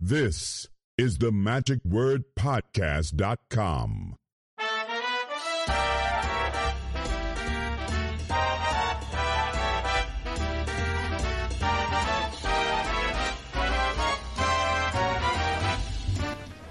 This is the Magic Word Podcast.com.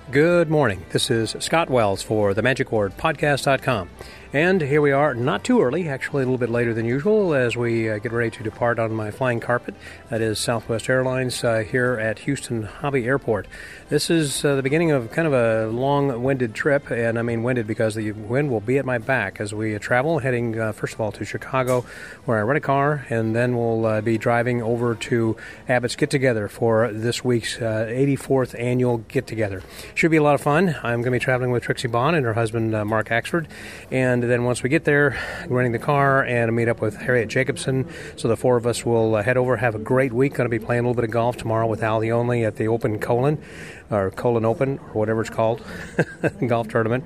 Good morning. This is Scott Wells for the Magic Word Podcast.com. And here we are, not too early, actually a little bit later than usual, as we uh, get ready to depart on my flying carpet. That is Southwest Airlines uh, here at Houston Hobby Airport. This is uh, the beginning of kind of a long winded trip, and I mean winded because the wind will be at my back as we travel, heading uh, first of all to Chicago, where I rent a car, and then we'll uh, be driving over to Abbott's Get Together for this week's 84th uh, annual Get Together. Should be a lot of fun. I'm going to be traveling with Trixie Bond and her husband Mark Axford, and then once we get there, renting the car and meet up with Harriet Jacobson. So the four of us will uh, head over, have a great week. Going to be playing a little bit of golf tomorrow with Al Only at the Open Colon or Colon Open, or whatever it's called, golf tournament,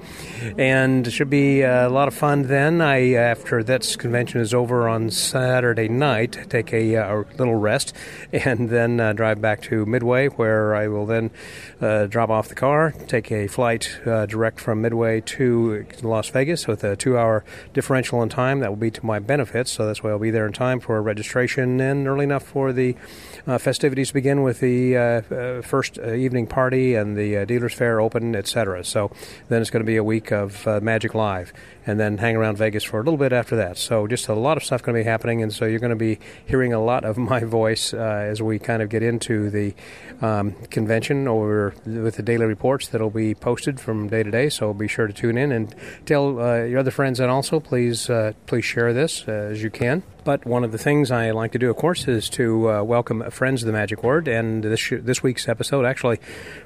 and it should be a lot of fun. Then I, after that convention is over on Saturday night, take a, a little rest, and then uh, drive back to Midway, where I will then uh, drop off the car, take a flight uh, direct from Midway to Las Vegas with a two-hour differential in time. That will be to my benefit, so that's why I'll be there in time for registration and early enough for the uh, festivities begin with the uh, uh, first evening party and the dealers fair open, etc. So then it's going to be a week of Magic Live and then hang around Vegas for a little bit after that. So just a lot of stuff going to be happening, and so you're going to be hearing a lot of my voice uh, as we kind of get into the um, convention or with the daily reports that'll be posted from day to day. So be sure to tune in and tell uh, your other friends, and also please uh, please share this uh, as you can. But one of the things I like to do, of course, is to uh, welcome friends of the Magic Word. And this sh- this week's episode, actually,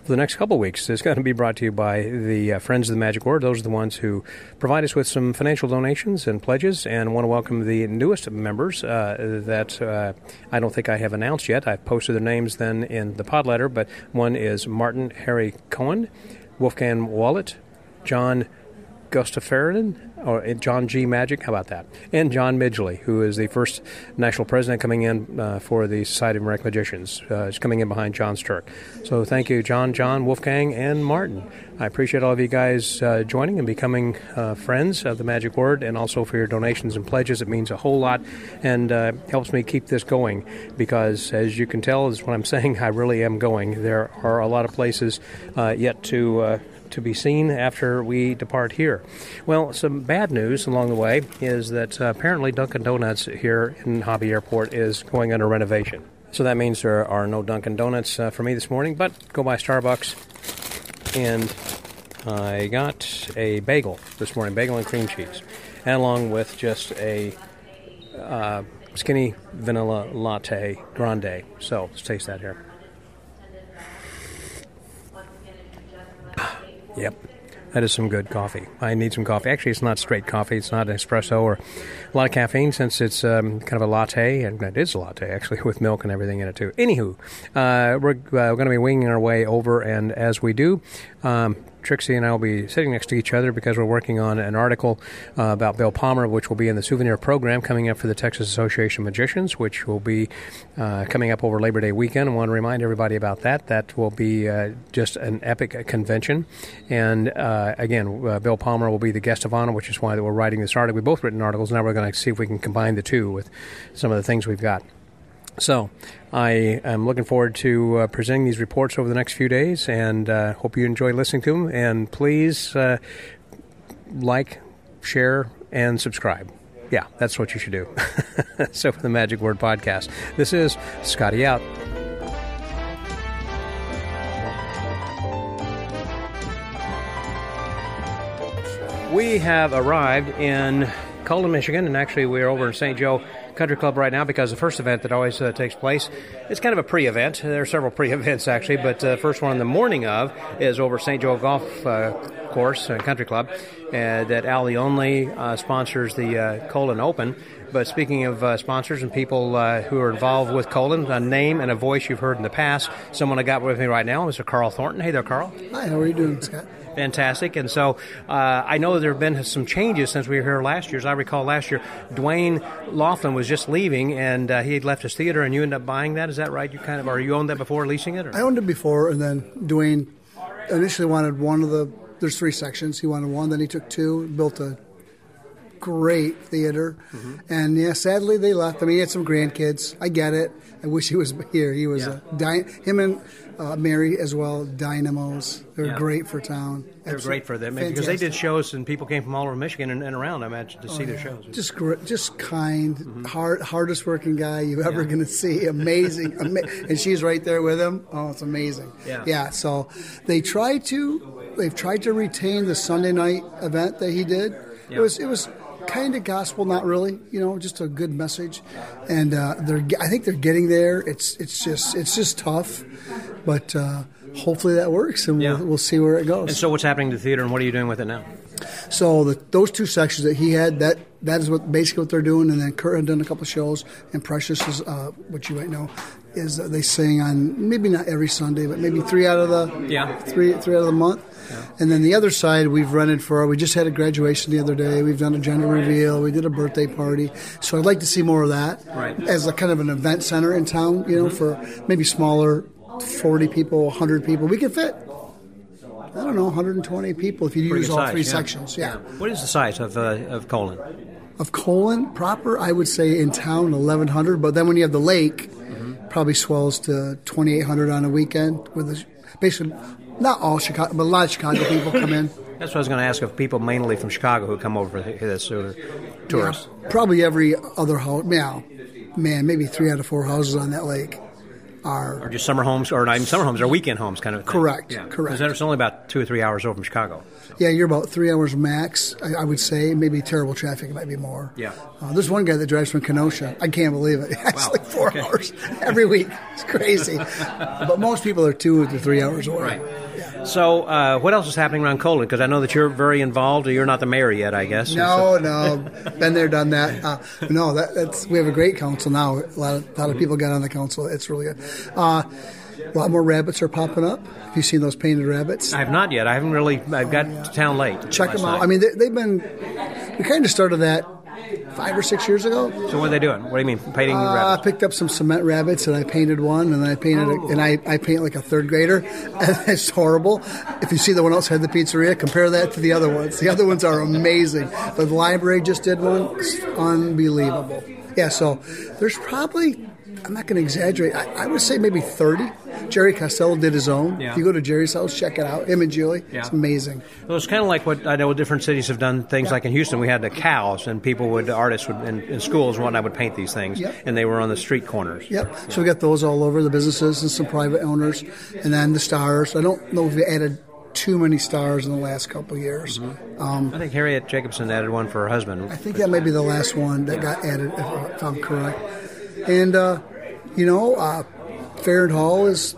for the next couple weeks, is going to be brought to you by the uh, Friends of the Magic Word. Those are the ones who provide us with some financial donations and pledges. And want to welcome the newest members uh, that uh, I don't think I have announced yet. I've posted their names then in the pod letter, but one is Martin Harry Cohen, Wolfgang Wallet, John Gustaferin, or John G. Magic, how about that? And John Midgley, who is the first national president coming in uh, for the Society of American Magicians. Uh, is coming in behind John Sturck. So thank you, John, John, Wolfgang, and Martin. I appreciate all of you guys uh, joining and becoming uh, friends of the Magic Word, and also for your donations and pledges. It means a whole lot and uh, helps me keep this going because, as you can tell, is what I'm saying. I really am going. There are a lot of places uh, yet to to be seen after we depart here. Well, some bad news along the way is that uh, apparently Dunkin' Donuts here in Hobby Airport is going under renovation. So that means there are no Dunkin' Donuts uh, for me this morning, but go by Starbucks. And I got a bagel this morning, bagel and cream cheese, and along with just a uh, skinny vanilla latte grande. So let's taste that here. Yep. That is some good coffee. I need some coffee. Actually, it's not straight coffee. It's not espresso or a lot of caffeine since it's um, kind of a latte, and it is a latte actually with milk and everything in it too. Anywho, uh, we're, uh, we're going to be winging our way over, and as we do, um, Trixie and I will be sitting next to each other because we're working on an article uh, about Bill Palmer, which will be in the souvenir program coming up for the Texas Association of Magicians, which will be uh, coming up over Labor Day weekend. I want to remind everybody about that. That will be uh, just an epic convention. And uh, again, uh, Bill Palmer will be the guest of honor, which is why we're writing this article. We've both written articles. Now we're going to see if we can combine the two with some of the things we've got. So, I am looking forward to uh, presenting these reports over the next few days and uh, hope you enjoy listening to them. And please uh, like, share, and subscribe. Yeah, that's what you should do. so, for the Magic Word Podcast, this is Scotty out. We have arrived in Colon, Michigan, and actually we're over in St. Joe Country Club right now because the first event that always uh, takes place, it's kind of a pre-event. There are several pre-events actually, but the uh, first one in the morning of is over St. Joe Golf uh, Course uh, Country Club that Al Only sponsors the Colon Open. But speaking of uh, sponsors and people uh, who are involved with Colon, a name and a voice you've heard in the past, someone I got with me right now, Mr. Carl Thornton. Hey there, Carl. Hi, how are you doing, Scott? Fantastic. And so uh, I know there have been some changes since we were here last year. As I recall, last year Duane Laflin was just leaving, and uh, he had left his theater, and you ended up buying that. Is that right? You kind of, or you owned that before leasing it? Or? I owned it before, and then Duane initially wanted one of the. There's three sections. He wanted one, then he took two, built a great theater, mm-hmm. and yeah, sadly they left. I mean, he had some grandkids. I get it. I wish he was here. He was yeah. a dy- him and uh, Mary as well. Dynamos. They're yeah. great for town. They're great for them because they did shows and people came from all over Michigan and, and around. I imagine to oh, see yeah. their shows. Just just kind, mm-hmm. hard, hardest working guy you ever yeah. going to see. Amazing, ama- and she's right there with him. Oh, it's amazing. Yeah. Yeah. So they tried to they've tried to retain the Sunday night event that he did. It was it was kind of gospel, not really. You know, just a good message, and uh, they're. I think they're getting there. It's it's just it's just tough, but uh, hopefully that works, and we'll, we'll see where it goes. And so, what's happening to the theater, and what are you doing with it now? So the, those two sections that he had, that that is what basically what they're doing. And then Kurt had done a couple of shows, and Precious is uh, what you might know is they sing on maybe not every Sunday, but maybe three out of the yeah three three out of the month. And then the other side, we've rented for. We just had a graduation the other day. We've done a gender reveal. We did a birthday party. So I'd like to see more of that right. as a kind of an event center in town. You know, mm-hmm. for maybe smaller, forty people, hundred people. We could fit. I don't know, 120 people if you Pretty use all size, three yeah. sections. Yeah. What is the size of uh, of Colon? Of Colon proper, I would say in town 1,100. But then when you have the lake, mm-hmm. probably swells to 2,800 on a weekend with a, basically not all Chicago, but a lot of Chicago people come in. That's what I was going to ask of people mainly from Chicago who come over for this or tourists. Yeah, probably every other house. Yeah, man, maybe three out of four houses on that lake are or just summer homes, or not even summer homes, or weekend homes, kind of. Thing. Correct. Yeah. Correct. Because it's only about two or three hours over from Chicago. So. Yeah, you're about three hours max. I, I, would say maybe terrible traffic it might be more. Yeah. Uh, there's one guy that drives from Kenosha. I can't believe it. It's wow. like four okay. hours every week. It's crazy. but most people are two to three hours away. Right. So, uh, what else is happening around Colon? Because I know that you're very involved. You're not the mayor yet, I guess. No, no, been there, done that. Uh, no, that, that's we have a great council now. A lot of, a lot of people got on the council. It's really good. Uh, a lot more rabbits are popping up. Have you seen those painted rabbits? I have not yet. I haven't really. I've got to town late. Check them out. Night. I mean, they, have been. We kind of started that five or six years ago. So what are they doing? What do you mean painting uh, rabbits? I picked up some cement rabbits and I painted one, and I painted oh. a, and I, I paint like a third grader. It's horrible. If you see the one outside the pizzeria, compare that to the other ones. The other ones are amazing. The library just did one. It's unbelievable. Yeah, so there's probably I'm not going to exaggerate. I, I, would say maybe 30. Jerry Costello did his own. Yeah. If you go to Jerry's house, check it out. Him and Julie. Yeah. It's amazing. Well, it's kind of like what I know different cities have done things yeah. like in Houston, we had the cows, and people would, artists would, in, in schools and whatnot, would paint these things, yep. and they were on the street corners. Yep. So we got those all over the businesses and some private owners, and then the stars. I don't know if we added too many stars in the last couple years. Mm-hmm. Um, I think Harriet Jacobson added one for her husband. I think that may be the last one that got added, if I'm correct. And uh, you know, uh, Farrand Hall is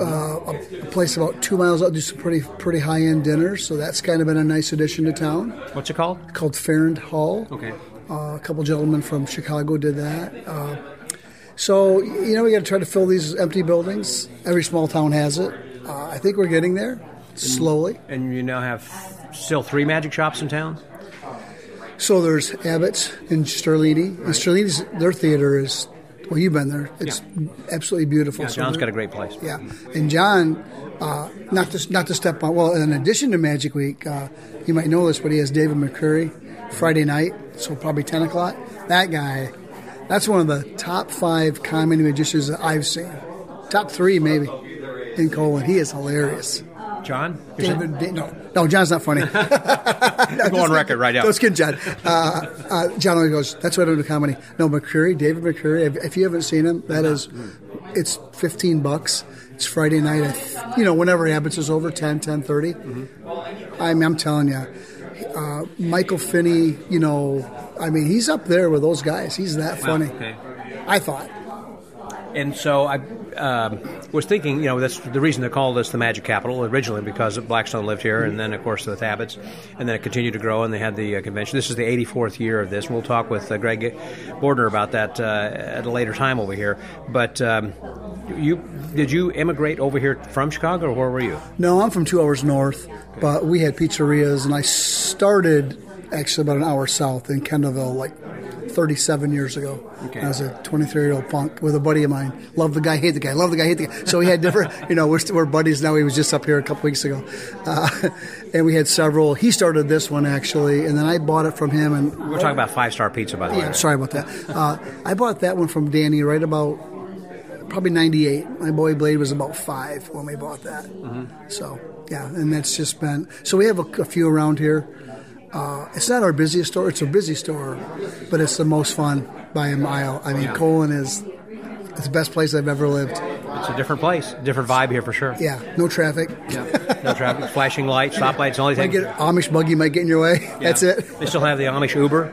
uh, a place about two miles out. Do some pretty pretty high end dinners, so that's kind of been a nice addition to town. What's it called? Called Farrand Hall. Okay. Uh, a couple gentlemen from Chicago did that. Uh, so you know we got to try to fill these empty buildings. Every small town has it. Uh, I think we're getting there slowly. And you now have still three magic shops in town. So there's Abbott's in Sterlini. And Sterlini's their theater is well, you've been there. It's yeah. absolutely beautiful. Yeah, John's got a great place. Yeah, and John, uh, not to not to step on. Well, in addition to Magic Week, uh, you might know this, but he has David McCreary Friday night, so probably ten o'clock. That guy, that's one of the top five comedy magicians that I've seen. Top three, maybe, in Colon. He is hilarious. John? David, no, no, John's not funny. no, Go on record right now. Let's get John. Uh, uh, John only goes, that's why I don't do comedy. No, McCreary, David McCreary, if, if you haven't seen him, that is, it's 15 bucks. It's Friday night, you know, whenever Abbott's is over, 10, 10 30. Mm-hmm. I'm, I'm telling you, uh, Michael Finney, you know, I mean, he's up there with those guys. He's that funny. Wow, okay. I thought. And so I um, was thinking, you know, that's the reason they called this the Magic Capital originally because Blackstone lived here, and then of course the Thabits, and then it continued to grow, and they had the uh, convention. This is the 84th year of this. We'll talk with uh, Greg Bordner about that uh, at a later time over here. But um, you did you immigrate over here from Chicago, or where were you? No, I'm from two hours north, but we had pizzerias, and I started actually about an hour south in Kendallville, like 37 years ago. Okay. I was a 23 year old punk with a buddy of mine. Love the guy, hate the guy. Love the guy, hate the guy. So we had different, you know, we're, we're buddies now. He was just up here a couple weeks ago. Uh, and we had several. He started this one actually, and then I bought it from him. And We're talking about five star pizza, by the yeah, way. sorry about that. Uh, I bought that one from Danny right about probably 98. My boy Blade was about five when we bought that. So, yeah, and that's just been. So we have a, a few around here. Uh, it's not our busiest store, it's a busy store, but it's the most fun by a mile. I mean, Yeah. Colon is it's the best place I've ever lived. It's a different place, different vibe here for sure. Yeah, no traffic. Yeah, no traffic, flashing lights, stoplights, only Might thing. get Amish buggy might get in your way. That's it. They still have the Amish Uber.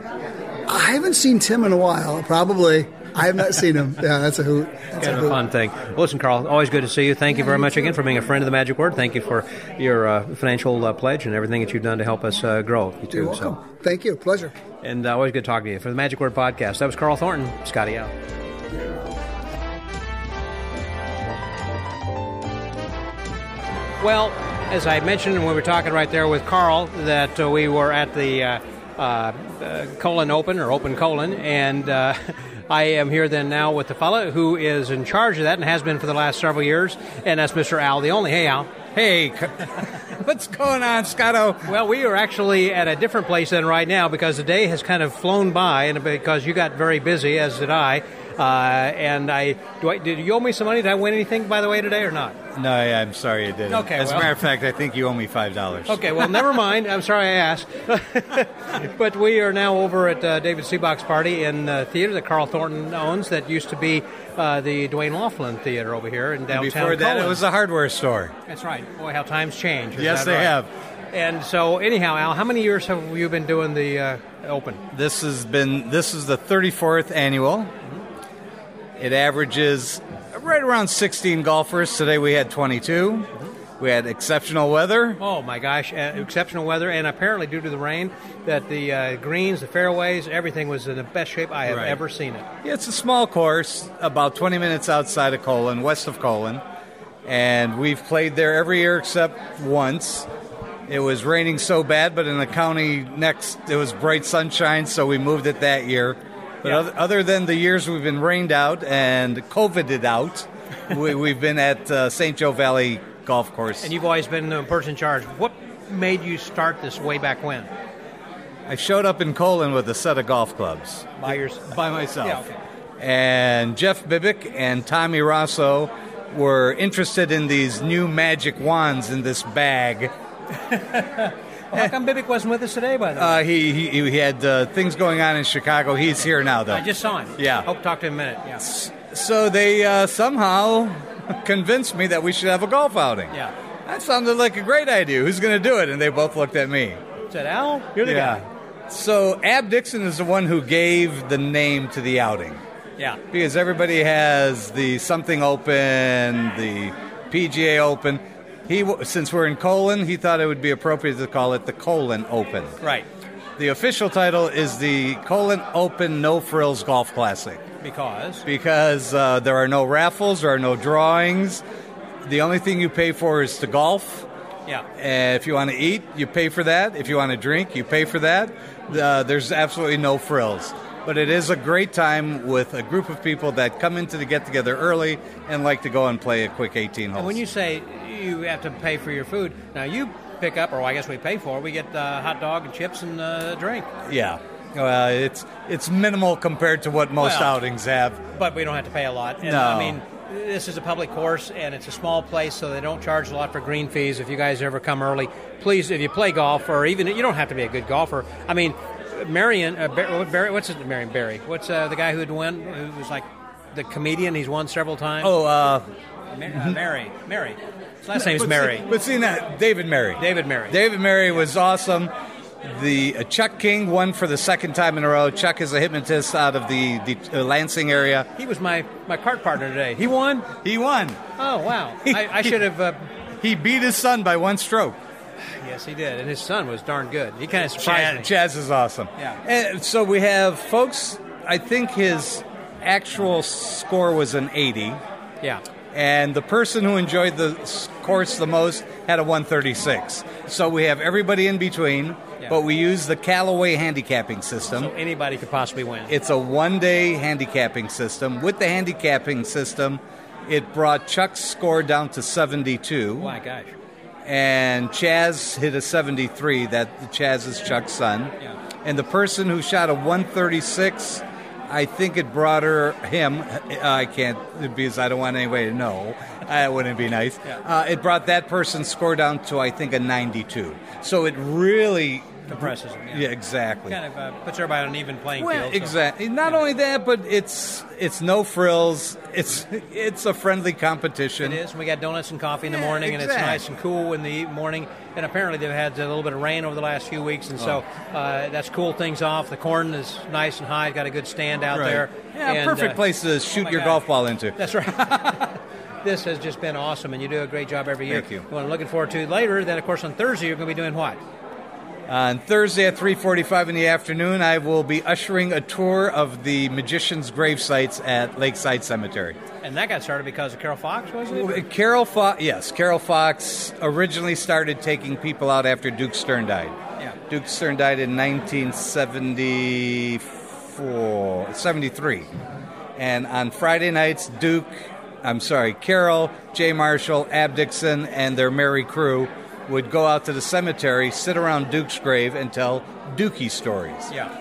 I haven't seen Tim in a while. Probably. I have not seen him. Yeah, that's a hoot. That's Kind of a hoot. fun thing. Well, listen, Carl, always good to see you. Thank you very much again for being a friend of the Magic Word. Thank you for your uh, financial uh, pledge and everything that you've done to help us uh, grow. You too. You're welcome. Thank you. Pleasure. And uh, always good talking to you. For the Magic Word podcast, that was Carl Thornton. Scotty out. Well, as I mentioned when we were talking right there with Carl, that uh, we were at the uh, Colon Open or Open Colon, and uh, I am here then now with the fella who is in charge of that and has been for the last several years, and that's Mr. Al the Only. Hey, Al. Hey, what's going on, Scotto? Well, we are actually at a different place than right now because the day has kind of flown by, and because you got very busy, as did I. Uh, and I, do I did you owe me some money? Did I win anything by the way today or not? No, yeah, I'm sorry you didn't. Okay, As well- a matter of fact, I think you owe me five dollars. Okay, well, never mind. I'm sorry I asked. but we are now over at uh, David Seabach's Party in the theater that Carl Thornton owns that used to be uh, the Duane Laflin Theater over here in downtown. Before that, it was a hardware store. That's right. Boy, how times change. Is Yes, they right? have. And so, anyhow, Al, how many years have you been doing the uh, Open? This has been this is the 34th annual. It averages right around 16 golfers. Today we had 22. We had exceptional weather. Oh my gosh! Uh, exceptional weather, and apparently due to the rain, that the uh, greens, the fairways, everything was in the best shape I have Right. ever seen it. Yeah, it's a small course, about 20 minutes outside of Colon, west of Colon. And we've played there every year except once. It was raining so bad, but in the county next, it was bright sunshine, so we moved it that year. But Yeah. other, other than the years we've been rained out and COVIDed out, we, we've been at uh, St. Joe Valley Golf Course. And you've always been the person in charge. What made you start this way back when? I showed up in Colon with a set of golf clubs. By your by myself. Yeah, okay. And Jeff Bibick and Tommy Rosso were interested in these new magic wands in this bag. How come Bibick wasn't with us today? By the way, Uh, he, he he had uh, things going on in Chicago. He's here now, though. I just saw him. yeah. Hope to talk to him in a minute. Yeah. So they uh, somehow convinced me that we should have a golf outing. Yeah. That sounded like a great idea. Who's going to do it? And they both looked at me. Said Al, you're the yeah. So Ab Dixon is the one who gave the name to the outing. Yeah. because everybody has the something open, the PGA Open. He, since we're in Colon, he thought it would be appropriate to call it the Colon Open. Right. The official title is the Colon Open No Frills Golf Classic Because. because uh, there are no raffles, there are no drawings. The only thing you pay for is to golf. Yeah. Uh, if you want to eat, you pay for that. If you want to drink, you pay for that. Uh, there's absolutely no frills. But it is a great time with a group of people that come into the get together early and like to go and play a quick 18 holes. And when you say you have to pay for your food, now you pick up, or I guess we pay for. it, We get uh, hot dog and chips and uh, drink, yeah, well, it's it's minimal compared to what most Well, outings have. but we don't have to pay a lot. And, No. I mean, this is a public course, and it's a small place, so they don't charge a lot for green fees. If you guys ever come early, please, if you play golf, or even you don't have to be a good golfer. I mean, Marion, uh, Barry, what's his Marion Barry? What's uh, the guy who had won? Who was like the comedian? He's won several times. Oh, uh, uh, Mary, Mary. His last name's but Mary. See, but see that David Mary. David Mary. David Mary was awesome. The uh, Chuck King won for the second time in a row. Chuck is a hypnotist out of the, the uh, Lansing area. He was my, my cart partner today. He won. He won. Oh wow! I, I should have. Uh, He beat his son by one stroke. yes, he did, and his son was darn good. He kind of surprised Chaz, me. Chaz is awesome. Yeah. And so we have folks. I think his actual score was an 80. Yeah. And the person who enjoyed the course the most had a 136. So we have everybody in between, Yeah. but we use the Callaway handicapping system. So anybody could possibly win. It's a one day handicapping system. With the handicapping system, it brought Chuck's score down to 72, My gosh. and Chaz hit a 73. That Chaz is Chuck's son. Yeah. And the person who shot a 136, I think it brought her him. I can't because I don't want anybody to know. That wouldn't be nice. Yeah. Uh, it brought that person's score down to I think a 92. So it really Compresses them. yeah, exactly. Kind of uh, puts everybody on an even playing Well, field. so- exactly. Not only that, but it's it's no frills. It's it's a friendly competition. It is. We got donuts and coffee in the Yeah, morning, and it's nice and cool in the morning. And apparently they've had a little bit of rain over the last few weeks, and so Oh. uh, that's cooled things off. The corn is nice and high. Got a good stand out Right. there. Yeah, And, perfect uh, place to shoot my your God. golf ball into. That's right. this has just been awesome, and you do a great job every year. Thank you. What I'm looking forward to later, then of course on Thursday you're going to be doing what? On Thursday at 3:45 in the afternoon, I will be ushering a tour of the Magician's grave sites at Lakeside Cemetery. And that got started because of Carol Fox, wasn't it? Uh, Carol Fox, yes, Carol Fox originally started taking people out after Duke Stern died. Yeah. Duke Stern died in 1974, 73. And on Friday nights, Duke, I'm sorry, Carol, Jay Marshall, Ab Dixon, and their merry crew would go out to the cemetery, sit around Duke's grave, and tell Dookie stories. Yeah.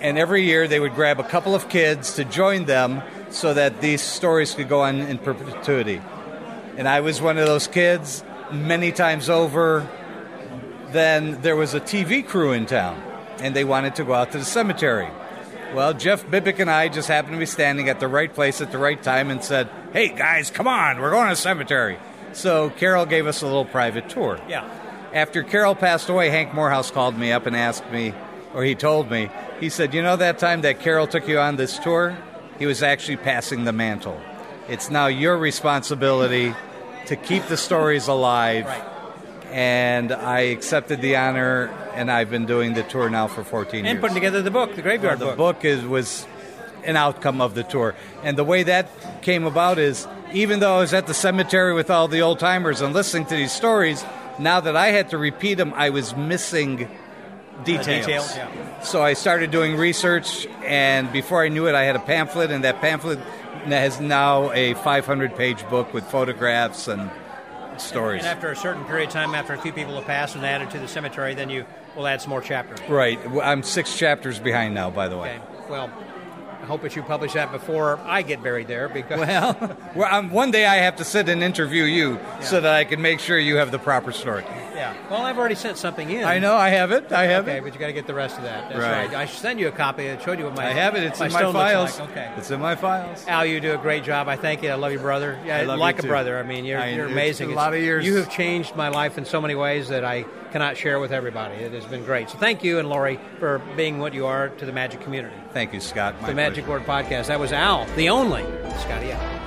And every year they would grab a couple of kids to join them so that these stories could go on in perpetuity. And I was one of those kids many times over. Then there was a TV crew in town, and they wanted to go out to the cemetery. Well, Jeff Bibick and I just happened to be standing at the right place at the right time and said, Hey guys, come on, we're going to the cemetery. So Carol gave us a little private tour. Yeah. After Carol passed away, Hank Moorehouse called me up and asked me, or he told me, he said, You know that time that Carol took you on this tour? He was actually passing the mantle. It's now your responsibility to keep the stories alive. Right. And I accepted the honor, and I've been doing the tour now for 14 And years. And putting together the book, the Graveyard the book. The book is was an outcome of the tour, and the way that came about is even though I was at the cemetery with all the old timers and listening to these stories, now that I had to repeat them, I was missing details. details, yeah. So I started doing research, and before I knew it, I had a pamphlet, and that pamphlet has now a 500-page book with photographs and stories. And after a certain period of time, after a few people have passed and added to the cemetery, then you will add some more chapters. right. I'm six chapters behind now, by the way. Okay. Well, hope that you publish that before I get buried there because Well, well um, one day I have to sit and interview you so that I can make sure you have the proper story. yeah. Well, I've already sent something in. I know I have it. I have Okay, it. Okay, but you got to get the rest of that. That's Right. right. I send you a copy. I showed you what my I have it. It's my in my files. like. Okay. It's in my files. Al, you do a great job. I thank you. I love you, brother. Yeah, I love like you a brother. I mean, you're, I- you're amazing. a lot of years. You have changed my life in so many ways that I cannot share with everybody. It has been great. So thank you and Lori for being what you are to the magic community. Thank you, Scott. The Magic. Word Podcast. That was Al, the only Scotty Al.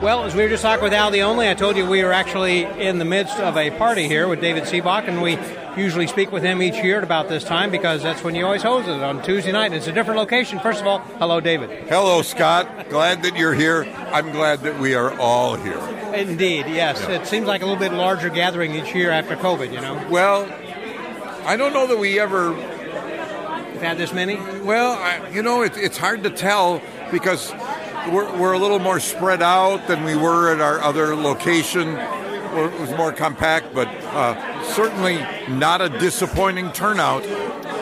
Well, as we were just talking with Al the Only, I told you we are actually in the midst of a party here with David Seabach, and we usually speak with him each year at about this time because that's when you always host it on Tuesday night. And it's a different location. First of all, hello, David. Hello, Scott. Glad that you're here. I'm glad that we are all here. Indeed, yes. It seems like a little bit larger gathering each year after COVID, you know? Well, I don't know that we ever. We've had this many? Well, I, you know, it, it's hard to tell because we're, we're a little more spread out than we were at our other location. It was more compact, but uh, certainly not a disappointing turnout.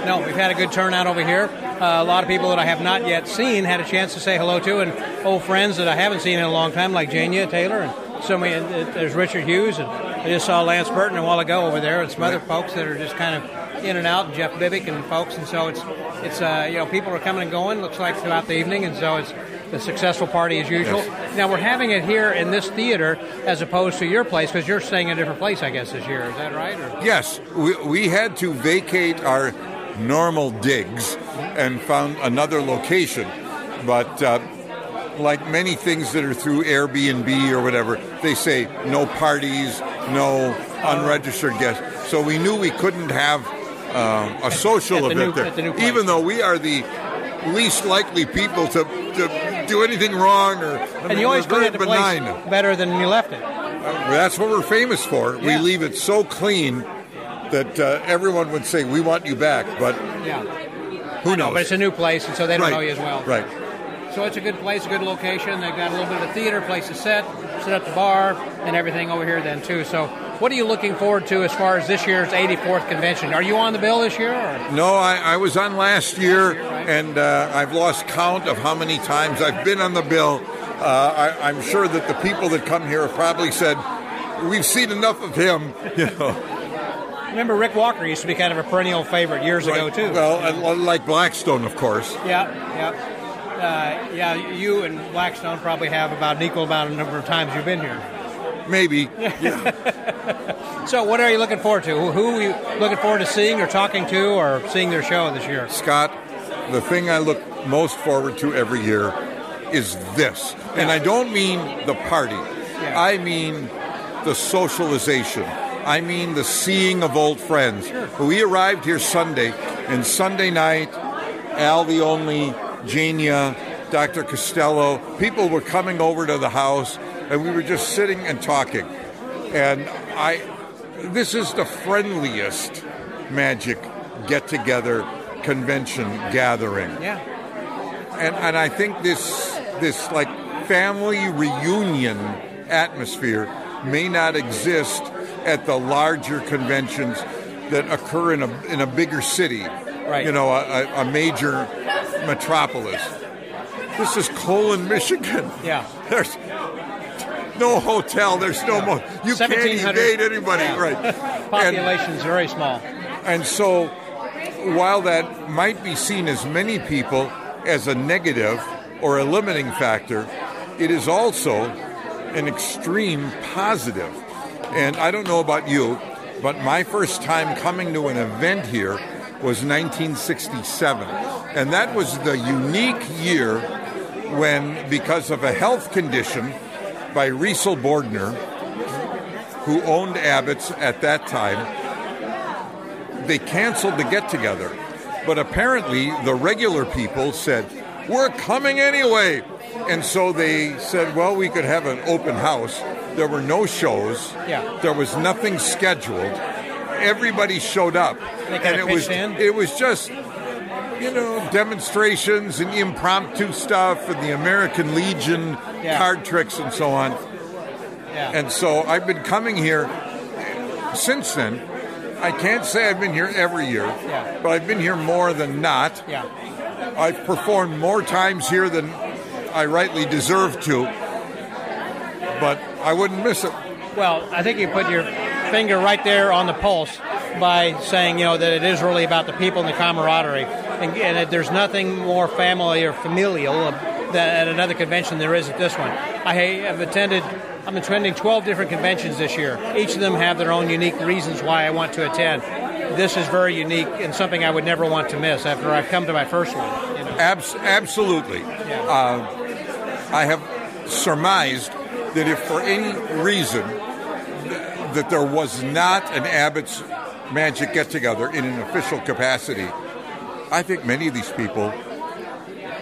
No, we've had a good turnout over here. Uh, a lot of people that I have not yet seen had a chance to say hello to, and old friends that I haven't seen in a long time, like Jania Taylor, and so many. uh, There's Richard Hughes, and I just saw Lance Burton a while ago over there, and some other folks that are just kind of in and out, and Jeff Bibick and folks, and so it's it's uh, you know people are coming and going. Looks like throughout the evening, and so it's a successful party as usual. Now we're having it here in this theater as opposed to your place because you're staying in a different place, I guess, this year. Is that right? Or? Yes, we, we had to vacate our normal digs and found another location. But uh, like many things that are through Airbnb or whatever, they say no parties, no unregistered guests. So we knew we couldn't have um, a social the event new- there. the. Even though we are the least likely people to, to do anything wrong, or I And mean, you always very clean the place benign. better than you left it. That's what we're famous for. We leave it so clean that uh, everyone would say, "We want you back," but Yeah. who knows? But it's a new place, and so they don't right. know you as well. Right. So it's a good place, a good location. They've got a little bit of a theater, place to sit, sit at the bar, and everything over here then too. So, what are you looking forward to as far as this year's 84th convention? Are you on the bill this year? Or? No, I, I was on last year, year, right. and uh, I've lost count of how many times I've been on the bill. Uh, I, I'm sure that the people that come here have probably said, "We've seen enough of him." You know, Remember, Rick Walker used to be kind of a perennial favorite years ago too. Well, and like Blackstone, of course. yeah, yeah. Uh, yeah, you and Blackstone probably have about an equal amount of number of times you've been here. Maybe. So, what are you looking forward to? Who- are you looking forward to seeing or talking to or seeing their show this year? Scott, the thing I look most forward to every year is this. And I don't mean the party, Yeah. I mean the socialization. I mean the seeing of old friends. We arrived here Sunday, and Sunday night, Al the Only, Jania, Dr. Costello, people were coming over to the house, and we were just sitting and talking. And I, this is the friendliest magic get together convention gathering Yeah. and and I think this this like family reunion atmosphere may not exist at the larger conventions that occur in a in a bigger city, Right. You know, a- a major metropolis. This is Colon, Michigan. Yeah. There's no hotel. There's no mo You can't 1700 evade anybody, Yeah. right? And- Population is very small. and so, while that might be seen as many people as a negative or a limiting factor, it is also an extreme positive. And I don't know about you, but my first time coming to an event here was 1967. And that was the unique year when, because of a health condition by Recil Bordner, who owned Abbott's at that time, they canceled the get together. But apparently, the regular people said, We're coming anyway. And so they said, Well, we could have an open house. There were no shows, Yeah. there was nothing scheduled. Everybody showed up. And it was, in? it was just, you know, demonstrations and impromptu stuff and the American Legion Yeah. card tricks and so on. Yeah. And so I've been coming here since then. I can't say I've been here every year, Yeah. but I've been here more than not. yeah. I've performed more times here than I rightly deserve to, but I wouldn't miss it. Well, I think you put your finger right there on the pulse by saying, you know, that it is really about the people and the camaraderie, and, and that there's nothing more family or familial than at another convention there is at this one. I have attended. I'm attending 12 different conventions this year. Each of them have their own unique reasons why I want to attend. This is very unique and something I would never want to miss after I've come to my first one. You know. Abs- absolutely. Yeah. Uh, I have surmised that if for any reason that there was not an Abbott's Magic get together in an official capacity, I think many of these people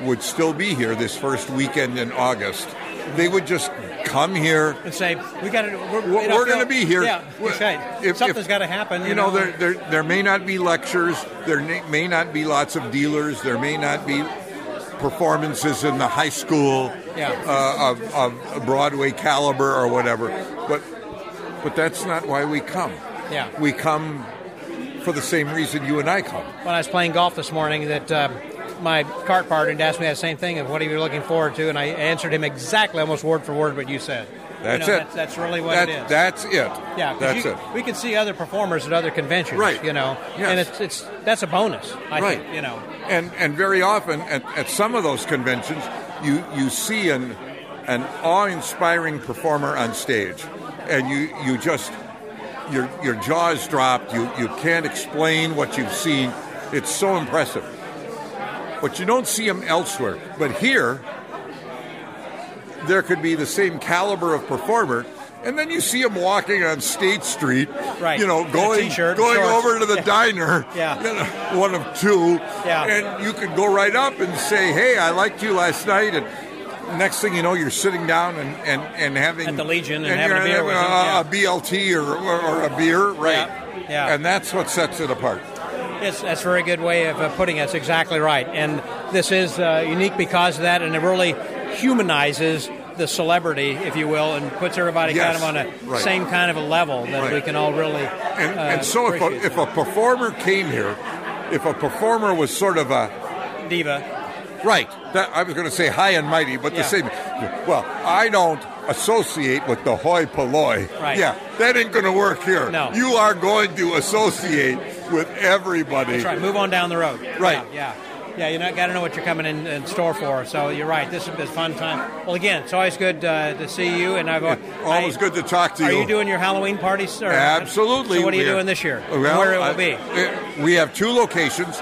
would still be here this first weekend in August. They would just come here. and say we got to. We're, We're, going to be here. Yeah, right. If- Something's got to happen. You know, there, there there may not be lectures. There may not be lots of dealers. There may not be performances in the high school Yeah. uh, of, of Broadway caliber or whatever. But but that's not why we come. Yeah. We come for the same reason you and I come. when I was playing golf this morning that um, my cart partner asked me that same thing of what are you looking forward to, and I answered him exactly, almost word for word, what you said. You That's know, it. That's, that's really what That- it is. That's it. Yeah, that's you- it. We can see other performers at other conventions, Right. You know, Yes. and it's it's that's a bonus. I Right. think, you know. And and very often at, at some of those conventions, you you see an an awe-inspiring performer on stage, and you you just your your jaws dropped. You you can't explain what you've seen. It's so impressive. But you don't see them elsewhere. But here, there could be the same caliber of performer, And then you see them walking on State Street, Right. you know, going going shorts. over to the diner, Yeah. you know, one of two, Yeah. and you could go right up and say, "Hey, I liked you last night," and next thing you know, you're sitting down and, and, and having At the Legion and having you're a beer yeah. a BLT or, or, or a beer, right? Yeah, yeah. And that's what sets it apart. Yes, that's a very good way of uh, putting it. That's exactly right. And this is uh, unique because of that, and it really humanizes the celebrity, if you will, and puts everybody Yes, kind of on a right. same kind of a level that Right. we can all really. And, uh, and so if a, if a performer came here, if a performer was sort of a diva, Right. That, I was going to say high and mighty, but Yeah. the same. Well, I don't associate with the hoi polloi. Right. Yeah, that ain't going to work here. No. You are going to associate with everybody. that's right. Move on down the road. Right. Yeah. yeah. Yeah, you know, got to know what you're coming in, in store for. So you're right. This is a fun time. Well, again, it's always good uh, to see you, and I've Always I- good to talk to Are you. Are you doing your Halloween parties? Or, Absolutely. So what are you We doing this year? Well, Where it will I- be? uh, We have two locations.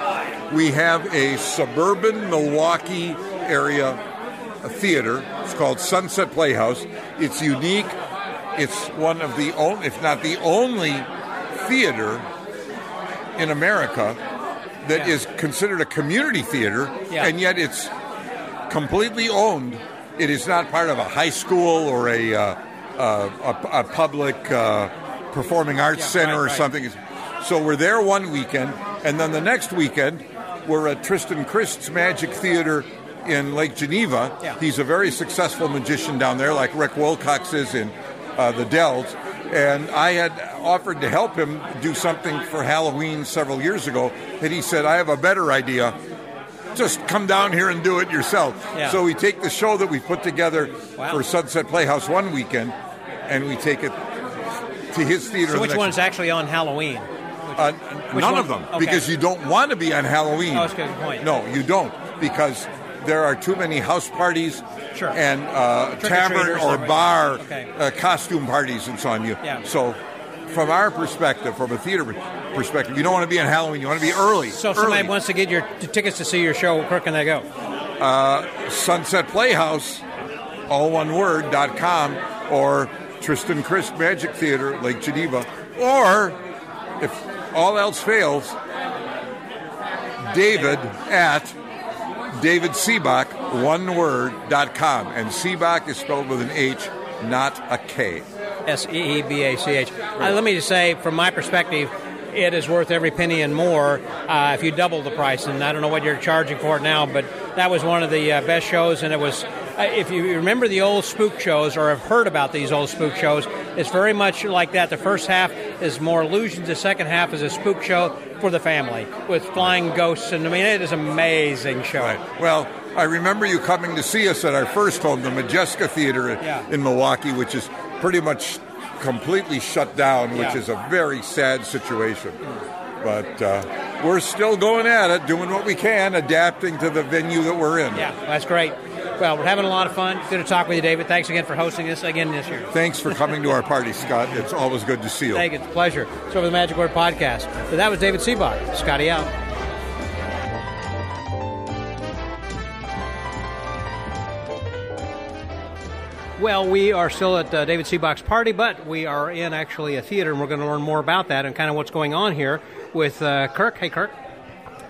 We have a suburban Milwaukee area theater. It's called Sunset Playhouse. It's unique. It's one of the only, if not the only, theater in America that Yeah. is considered a community theater, Yeah. and yet it's completely owned. It is not part of a high school or a uh, uh, a, a public uh, performing arts Yeah, center right, or right. something. So we're there one weekend, and then the next weekend we're at Tristan Crist's Magic Theater in Lake Geneva. He's a very successful magician down there, like Rick Wilcox is in uh, the Dells. And I had offered to help him do something for Halloween several years ago, and he said, I have a better idea. Just come down here and do it yourself. Yeah. So we take the show that we put together Wow. for Sunset Playhouse one weekend, and we take it to his theater. So which one's actually on Halloween? uh, Which none one? of them, Okay. because you don't want to be on Halloween. Oh, that's a good point. No, you don't, because there are too many house parties Sure. and uh, tavern or bar Okay. uh, costume parties and so on. You Yeah. so. From our perspective, from a theater perspective, you don't want to be on Halloween. You want to be early. So if early. somebody wants to get your t- tickets to see your show, where can they go? Sunset Playhouse, all one word, dot com, or Tristan Crist Magic Theater, Lake Geneva, or if all else fails, David at David Seabach, one word, dot com. And Seabach is spelled with an H, not a K. S E E B A C H. Uh, let me just say, from my perspective, it is worth every penny and more uh, if you double the price. And I don't know what you're charging for it now, but that was one of the uh, best shows. And it was, if you remember the old spook shows or have heard about these old spook shows, it's very much like that. The first half is more illusions, the second half is a spook show for the family with flying ghosts. And I mean, it is an amazing show. Right. Well, I remember you coming to see us at our first home, the Modjeska Theater Yeah. in Milwaukee, which is pretty much completely shut down, which Yeah. is a very sad situation. But uh, we're still going at it, doing what we can, adapting to the venue that we're in. Yeah, that's great. Well, we're having a lot of fun. Good to talk with you, David. Thanks again for hosting this again this year. Thanks for coming to our party, Scott. It's always good to see you. Thank you. It's a pleasure. It's over the Magic Word Podcast. So that was David Seabach. Scotty out. Well, we are still at uh, David Seabach's party, but we are in actually a theater, and we're going to learn more about that and kind of what's going on here with uh, Kirk. Hey, Kirk.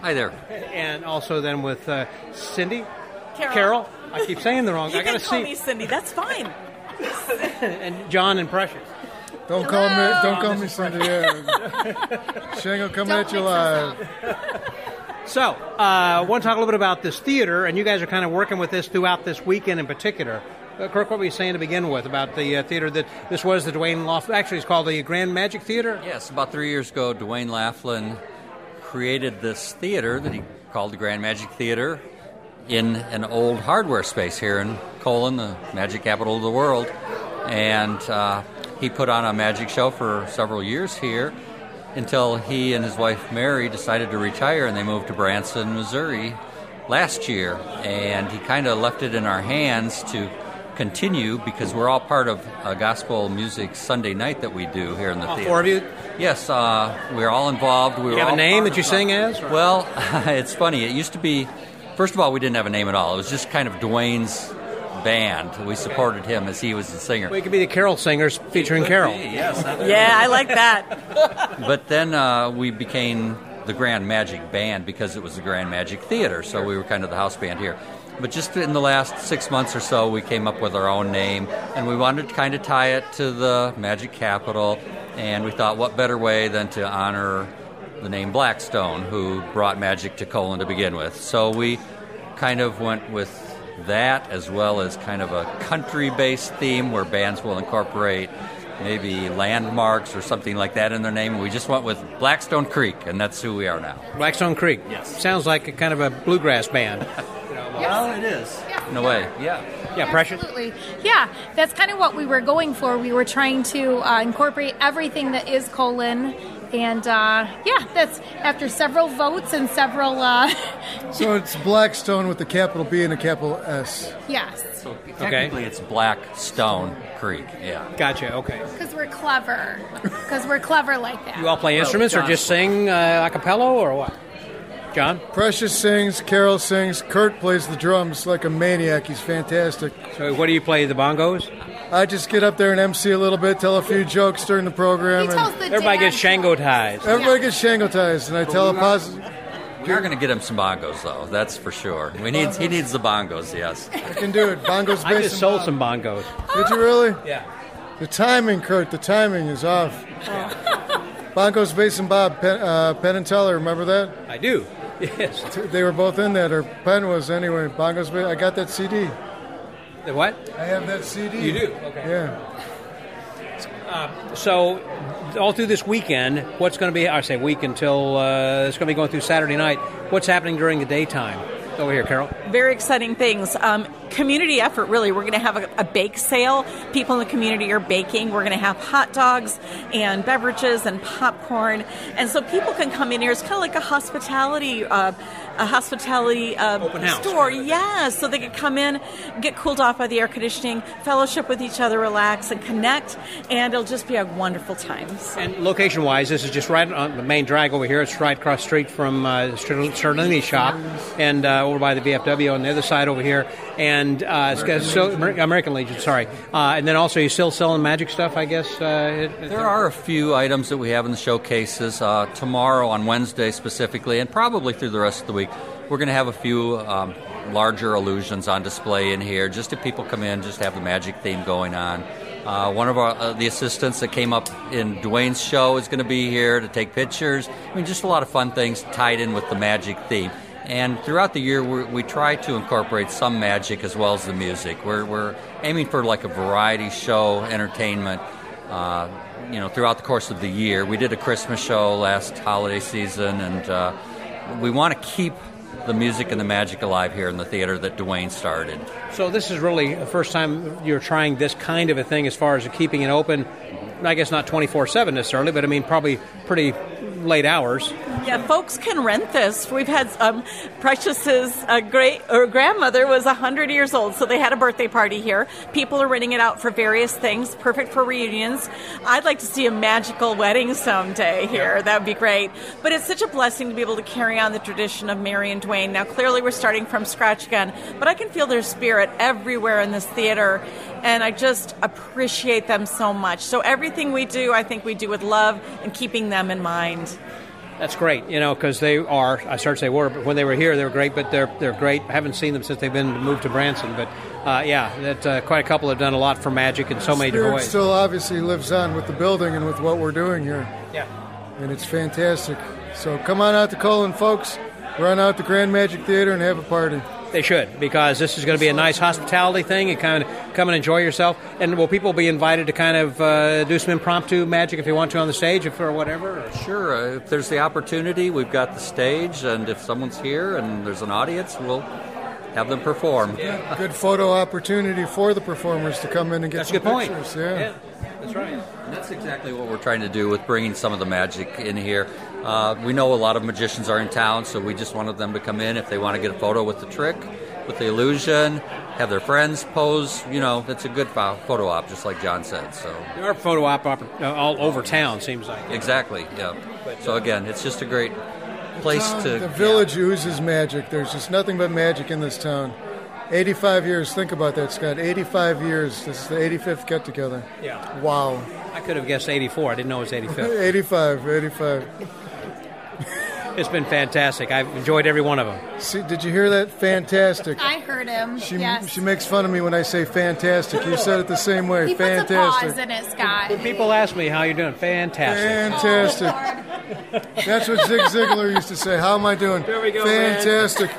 Hi there. And also then with uh, Cindy. Carol. I keep saying the wrong. You I got can to call see. me Cindy. That's fine. and John and Precious. Don't call me. Don't call me Cindy. Yeah. she ain't gonna come Don't at you mix us live. So, uh, I want to talk a little bit about this theater, and you guys are kind of working with this throughout this weekend in particular. Uh, Kirk, what were you saying to begin with about the uh, theater that this was the Duane Laflin? Actually, it's called the Grand Magic Theater. Yes, about three years ago, Duane Laflin created this theater that he called the Grand Magic Theater in an old hardware space here in Colon, the magic capital of the world. And uh, he put on a magic show for several years here until he and his wife Mary decided to retire and they moved to Branson, Missouri last year. And he kind of left it in our hands to continue because we're all part of a gospel music Sunday night that we do here in the All theater. four of you. Yes, uh, we're all involved. We You have a name that you sing as? or- Well, it's funny. It used to be. First of all, we didn't have a name at all. It was just kind of Duane's band. We supported him as he was the singer. We could be the Carol Singers featuring Carol. Yes, Yeah, I like that. But then uh, we became the Grand Magic Band because it was the Grand Magic Theater, so we were kind of the house band here. But just in the last six months or so, we came up with our own name, and we wanted to kind of tie it to the Magic Capital. And we thought, what better way than to honor the name Blackstone, who brought magic to Colon to begin with? So we kind of went with that as well as kind of a country based theme where bands will incorporate maybe landmarks or something like that in their name. We just went with Blackstone Creek, and that's who we are now. Blackstone Creek. Yes. Sounds like a kind of a bluegrass band. Well, it is. In a way, yeah. Yeah, Precious. Absolutely. Yeah, that's kind of what we were going for. We were trying to uh, incorporate everything that is colon. And uh, yeah, that's after several votes and several, uh, So it's Blackstone with the capital B and a capital S. yes. So technically, it's Blackstone Creek. Yeah. Gotcha. Okay. Because we're clever. Because we're clever like that. You all play instruments or just sing uh, a cappella or what? John? Precious sings, Carol sings, Kurt plays the drums like a maniac. He's fantastic. So what do you play? The bongos? I just get up there and MC a little bit, tell a few jokes during the program, He tells the Everybody gets Shango ties. everybody gets shangotized, and I tell a positive. We are going to get him some bongos, though. That's for sure. We need he needs the bongos. Yes. I can do it. Bongos I just sold Bob. some bongos. Did you really? Yeah. The timing, Kurt. The timing is off. Bongos, bass, and Bob. Penn, uh, Penn and Teller. Remember that? I do. Yes. They were both in that, or Penn was anyway. Bongos. I got that CD. The what? I have that CD. You do? Okay. Yeah. So, all through this weekend, what's going to be? I say week until uh, it's going to be going through Saturday night. What's happening during the daytime? Over here, Carol. Very exciting things. Um, community effort, really. We're going to have a, a bake sale. People in the community are baking. We're going to have hot dogs and beverages and popcorn, and so people can come in here. It's kind of like a hospitality, uh, a hospitality uh, Open house. store. Yeah, so they could come in, get cooled off by the air conditioning, fellowship with each other, relax, and connect, and it'll just be a wonderful time. So- And location-wise, this is just right on the main drag over here. It's right across the street from uh, Sterlini's shop, and uh, over by the VFW on the other side over here. And uh, it's so, Amer- American Legion, sorry. Uh, and then also, you're still selling magic stuff, I guess. Uh, it- There are a few items that we have in the showcases uh, tomorrow on Wednesday specifically, and probably through the rest of the week. We're going to have a few um, larger illusions on display in here, just if people come in, just have the magic theme going on. Uh, one of our uh, the assistants that came up in Duane's show is going to be here to take pictures. I mean, just a lot of fun things tied in with the magic theme. And throughout the year, we try to incorporate some magic as well as the music. We're, we're aiming for like a variety show entertainment uh, you know, throughout the course of the year. We did a Christmas show last holiday season, and uh, we want to keep the music and the magic alive here in the theater that Duane started. So this is really the first time you're trying this kind of a thing as far as keeping it open. I guess not 24/7 necessarily, but I mean probably pretty late hours. Yeah, folks can rent this. We've had um, Precious's uh, great or grandmother was hundred years old, so they had a birthday party here. People are renting it out for various things, perfect for reunions. I'd like to see a magical wedding someday here. That would be great. But it's such a blessing to be able to carry on the tradition of Mary and Duane. Now, clearly, we're starting from scratch again, but I can feel their spirit everywhere in this theater, and I just appreciate them so much. So everything we do, I think we do with love and keeping them in mind. That's great, you know, because they are. I started to say were, but when they were here, they were great. But they're they're great. I haven't seen them since they've been moved to Branson. But uh, yeah, that uh, quite a couple have done a lot for magic in so many different Spirit ways. still obviously lives on with the building and with what we're doing here, yeah. and it's fantastic. So come on out to Colin, folks. Run out to Grand Magic Theater and have a party. They should because this is going to be a nice hospitality thing. You kind of come and enjoy yourself. And will people be invited to kind of uh, do some impromptu magic if they want to on the stage, if or whatever? Or? Sure, uh, if there's the opportunity, we've got the stage, and if someone's here and there's an audience, we'll have them perform. Yeah. Good photo opportunity for the performers to come in and get That's some good point. pictures. Yeah. that's right. That's exactly what we're trying to do with bringing some of the magic in here. Uh, we know a lot of magicians are in town, so we just wanted them to come in if they want to get a photo with the trick, with the illusion, have their friends pose. You know, it's a good pho- photo op, just like John said. So There are photo op oppor- uh, all over town. Seems like. exactly, yeah. So again, it's just a great place Town- to. the village oozes magic. There's just nothing but magic in this town. 85 years. Think about that, Scott. 85 years. This is the 85th get together. Yeah. Wow. I could have guessed 84. I didn't know it was 85. 85, 85. It's been fantastic. I've enjoyed every one of them. See, did you hear that? Fantastic. I heard him. She, yes. she makes fun of me when I say fantastic. You said it the same way. he fantastic. puts a pause in it, Scott. When people ask me how you're doing, fantastic. Fantastic. Oh, That's what Zig Ziglar used to say. How am I doing? There we go, man. Fantastic.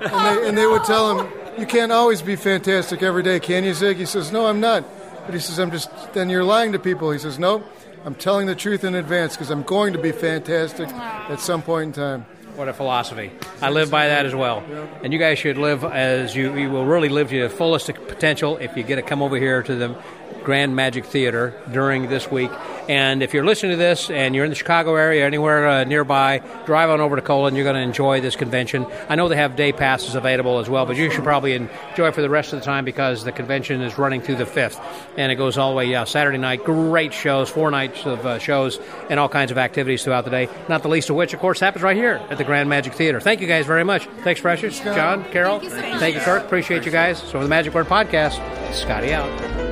And they, and they would tell him, You can't always be fantastic every day, can you, Zig? He says, No, I'm not. But he says, I'm just, then you're lying to people. He says, No, I'm telling the truth in advance because I'm going to be fantastic at some point in time. What a philosophy. I live by that as well. And you guys should live as you, you will really live to your fullest potential if you get to come over here to the Grand Magic Theater during this week. And if you're listening to this and you're in the Chicago area, or anywhere uh, nearby, drive on over to Colon. You're going to enjoy this convention. I know they have day passes available as well, but you should probably enjoy for the rest of the time because the convention is running through the 5th. And it goes all the way, yeah, Saturday night. Great shows, four nights of uh, shows, and all kinds of activities throughout the day. Not the least of which, of course, happens right here at the Grand Magic Theater. Thank you guys very much. Thanks, Precious. John, Carol. Thank you so. Thank you, Kirk. Appreciate you guys. So, for the Magic Word Podcast, Scotty out.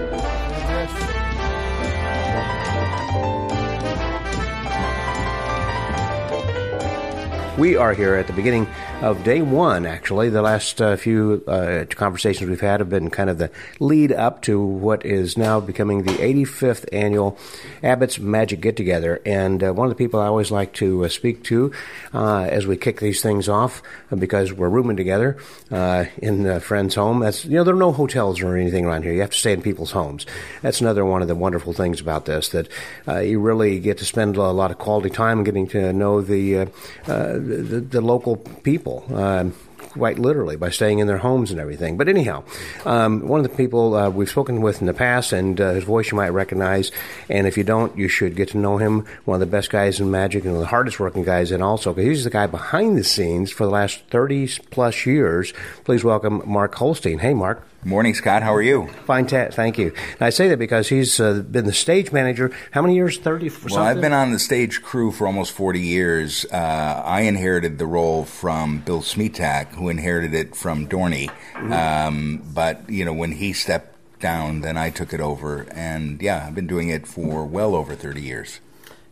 We are here at the beginning of day one, actually. The last uh, few uh, conversations we've had have been kind of the lead up to what is now becoming the 85th annual Abbott's Magic Get Together. And uh, one of the people I always like to uh, speak to uh, as we kick these things off, uh, because we're rooming together in a friend's home. That's, you know, there are no hotels or anything around here. You have to stay in people's homes. That's another one of the wonderful things about this, that you really get to spend a lot of quality time getting to know the the, the local people. Um, quite literally by staying in their homes and everything. But anyhow, um, one of the people uh, we've spoken with in the past, and uh, his voice you might recognize, and if you don't, you should get to know him. One of the best guys in magic and the hardest working guys in also, because he's the guy behind the scenes for the last 30 plus years. Please welcome Mark Holstein. Hey, Mark. Morning, Scott. How are you? Fine, ta- thank you. And I say that because he's uh, been the stage manager. How many years? Thirty. Well, I've been on the stage crew for almost forty years. Uh, I inherited the role from Bill Smetak, who inherited it from Dorney. Mm-hmm. Um, but you know, when he stepped down, then I took it over, and yeah, I've been doing it for well over thirty years.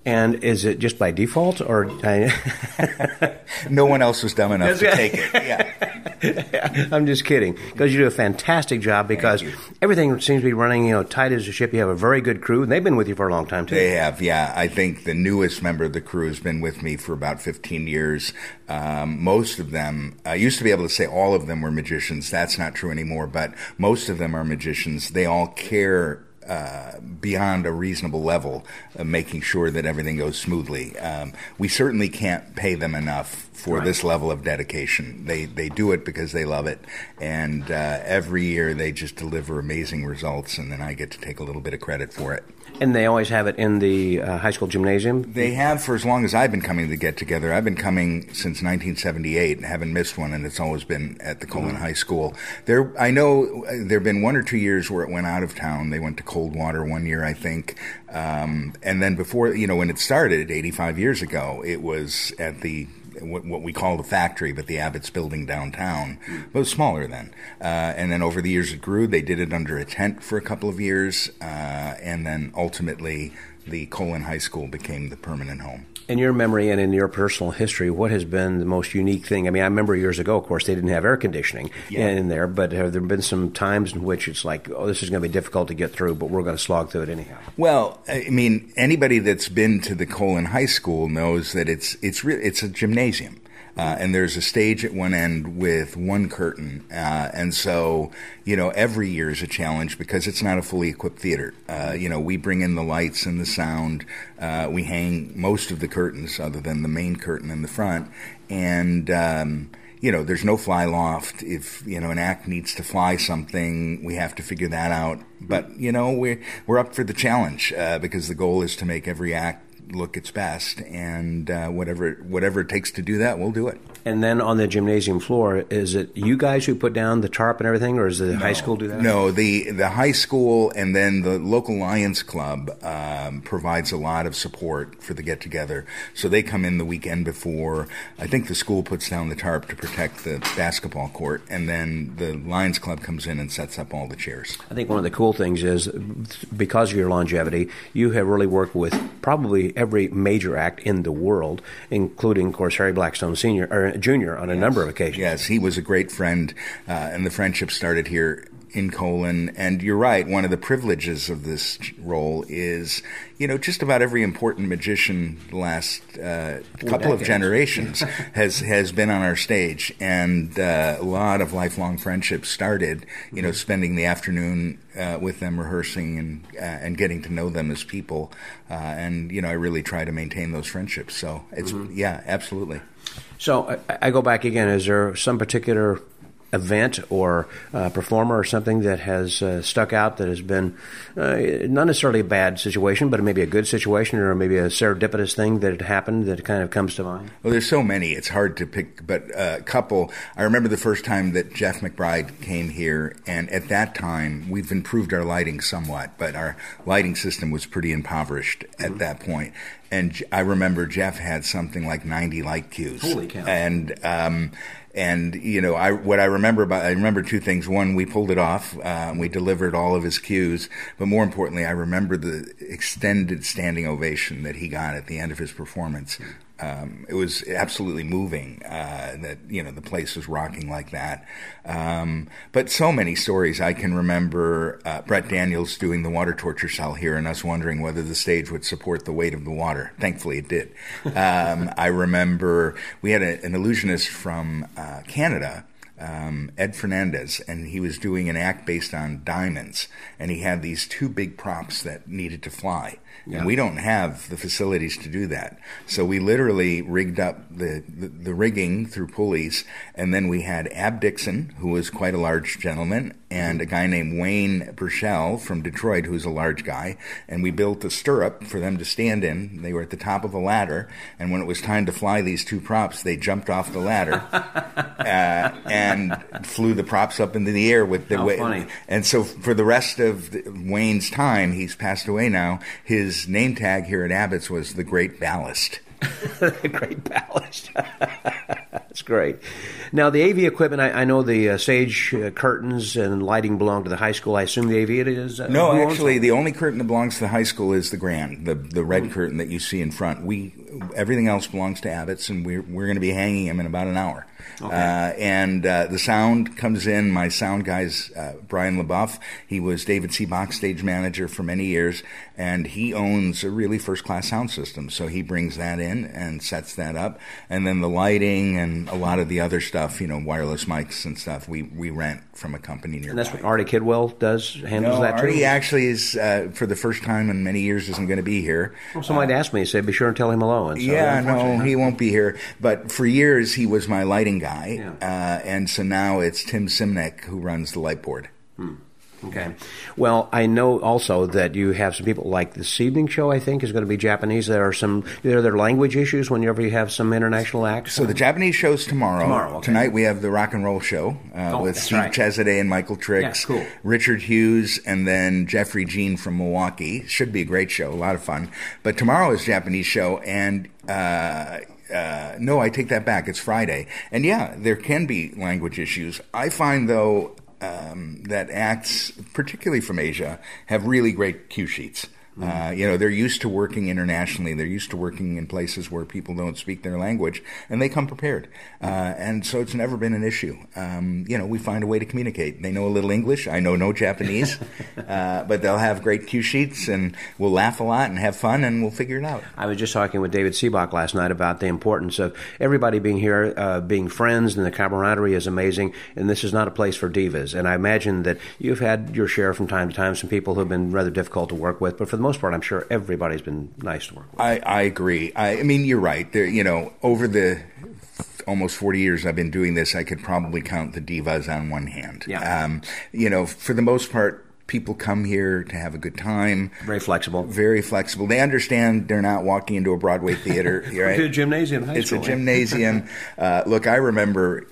And is it just by default, or no one else was dumb enough to take it? Yeah, I'm just kidding. Because you do a fantastic job. Because everything seems to be running, you know, tight as a ship. You have a very good crew, and they've been with you for a long time too. They have, yeah. I think the newest member of the crew has been with me for about 15 years. Um, most of them, I used to be able to say all of them were magicians. That's not true anymore. But most of them are magicians. They all care uh, beyond a reasonable level, uh, making sure that everything goes smoothly. Um, we certainly can't pay them enough for right. this level of dedication. They they do it because they love it, and uh, every year they just deliver amazing results, and then I get to take a little bit of credit for it. And they always have it in the uh, high school gymnasium. They have for as long as I've been coming to get together. I've been coming since 1978 and haven't missed one, and it's always been at the Colon mm-hmm. High School. There, I know uh, there have been one or two years where it went out of town. They went to Coldwater one year, I think, um, and then before you know when it started 85 years ago, it was at the what, what, we call the factory, but the Abbott's building downtown. It was smaller then. Uh, and then over the years it grew. They did it under a tent for a couple of years. Uh, and then ultimately, the Colon High School became the permanent home in your memory and in your personal history, what has been the most unique thing? I mean, I remember years ago, of course, they didn't have air conditioning yeah. in there, but have there been some times in which it's like, oh, this is going to be difficult to get through, but we're going to slog through it anyhow? Well, I mean, anybody that's been to the Colon High School knows that it's it's re- it's a gymnasium. Uh, and there's a stage at one end with one curtain. Uh, and so, you know, every year is a challenge because it's not a fully equipped theater. Uh, you know, we bring in the lights and the sound. Uh, we hang most of the curtains other than the main curtain in the front. And, um, you know, there's no fly loft. If, you know, an act needs to fly something, we have to figure that out. But, you know, we're, we're up for the challenge uh, because the goal is to make every act look its best, and uh, whatever whatever it takes to do that, we'll do it. And then on the gymnasium floor, is it you guys who put down the tarp and everything, or does the high school do that? No, the the high school and then the local Lions Club um, provides a lot of support for the get together. So they come in the weekend before. I think the school puts down the tarp to protect the basketball court, and then the Lions Club comes in and sets up all the chairs. I think one of the cool things is because of your longevity, you have really worked with probably every major act in the world, including, of course, Harry Blackstone Senior Junior on a number of occasions. Yes, he was a great friend, uh, and the friendship started here in Colon. And you're right, one of the privileges of this role is, you know, just about every important magician the last uh, couple of generations has has been on our stage, and uh, a lot of lifelong friendships started, you know, spending the afternoon uh, with them rehearsing and uh, and getting to know them as people, uh, and you know, I really try to maintain those friendships. So it's yeah, absolutely. So I, I go back again. Is there some particular event or uh, performer or something that has uh, stuck out that has been uh, not necessarily a bad situation, but maybe a good situation or maybe a serendipitous thing that had happened that kind of comes to mind? Well, there's so many. It's hard to pick, but a couple. I remember the first time that Jeff McBride came here, and at that time, we've improved our lighting somewhat, but our lighting system was pretty impoverished at that point. And I remember Jeff had something like 90 light cues. Holy cow. And um, and you know, I what I remember about I remember two things. One, we pulled it off. Uh, we delivered all of his cues, but more importantly, I remember the extended standing ovation that he got at the end of his performance. Um, it was absolutely moving uh, that you know the place was rocking like that. Um, but so many stories I can remember. Uh, Brett Daniels doing the water torture cell here, and us wondering whether the stage would support the weight of the water. Thankfully, it did. Um, I remember we had a, an illusionist from uh, Canada um, Ed Fernandez, and he was doing an act based on diamonds, and he had these two big props that needed to fly. And we don't have the facilities to do that. So we literally rigged up the, the, the rigging through pulleys, and then we had Abb Dickson, who was quite a large gentleman, and a guy named Wayne Burchell from Detroit, who's a large guy, and we built a stirrup for them to stand in. They were at the top of a ladder, and when it was time to fly these two props, they jumped off the ladder uh, and flew the props up into the air with the How wa- funny. And so for the rest of the, Wayne's time, he's passed away now. His name tag here at Abbott's was the Great Ballast. the great ballast. That's great. Now, the AV equipment, I, I know the uh, stage uh, curtains and lighting belong to the high school. I assume the AV it is? Uh, No, actually, the only curtain that belongs to the high school is the grand, the the red curtain that you see in front. We everything else belongs to Abbott's, and we're we're going to be hanging him in about an hour. Uh, and uh, the sound comes in. My sound guy's uh, Brian LaBeouf. He was David Seabach's stage manager for many years, and he owns a really first class sound system. So he brings that in and sets that up, and then the lighting and a lot of the other stuff, you know, wireless mics and stuff, we we rent from a company nearby. And that's what Artie Kidwell does, handles No, that too? Artie actually is uh, for the first time in many years isn't going to be here. Well, somebody asked me, he said, be sure and tell him hello. And so, yeah, no, he won't be here. But for years he was my lighting guy, Yeah. uh, and so now it's Tim Simnek who runs the light board. Okay. Well, I know also that you have some people like this evening show. I think is going to be Japanese. There are some. there Are there language issues whenever you have some international acts? So the Japanese show's tomorrow. Tomorrow, okay. Tonight we have the rock and roll show uh, Oh, with Steve right. And Michael Trix, Yeah, cool. Richard Hughes, and then Jeffrey Jean from Milwaukee. Should be a great show, a lot of fun. But tomorrow is Japanese show, and uh, uh, no, I take that back. It's Friday, and yeah, there can be language issues. I find though um, that acts, particularly from Asia, have really great cue sheets. Uh, you know, they're used to working internationally. They're used to working in places where people don't speak their language, and they come prepared. Uh, and so it's never been an issue. Um, you know, we find a way to communicate. They know a little English. I know no Japanese, uh, but they'll have great cue sheets, and we'll laugh a lot and have fun, and we'll figure it out. I was just talking with David Seabach last night about the importance of everybody being here, uh, being friends, and the camaraderie is amazing. And this is not a place for divas. And I imagine that you've had your share from time to time, some people who have been rather difficult to work with, but for the most part, I'm sure everybody's been nice to work with. I, I agree. I, I mean, you're right. There, you know, over the almost 40 years I've been doing this, I could probably count the divas on one hand. Yeah. Um, you know, for the most part, people come here to have a good time. Very flexible. Very flexible. They understand they're not walking into a Broadway theater. Right? To a gymnasium. High it's school, a gymnasium. uh, look, I remember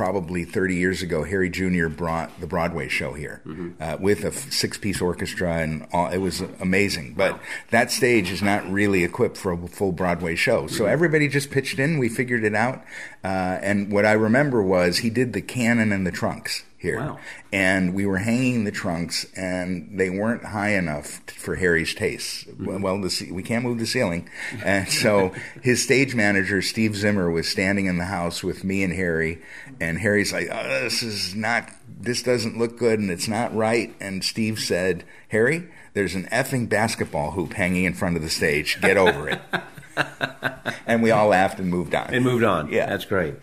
probably 30 years ago, Harry Jr. brought the Broadway show here Mm-hmm. uh, with a f- six-piece orchestra, and all, it was amazing. But that stage is not really equipped for a full Broadway show, so Mhm. everybody just pitched in. We figured it out, uh, and what I remember was he did the cannon and the trunks here, Wow. and we were hanging the trunks, and they weren't high enough t- for Harry's taste. Mm-hmm. Well, the, we can't move the ceiling, and so his stage manager Steve Zimmer was standing in the house with me and Harry, and Harry's like, oh, "This is not, this doesn't look good, and it's not right." And Steve said, "Harry." There's an effing basketball hoop hanging in front of the stage. Get over it. and we all laughed and moved on. And moved on. Yeah, that's great.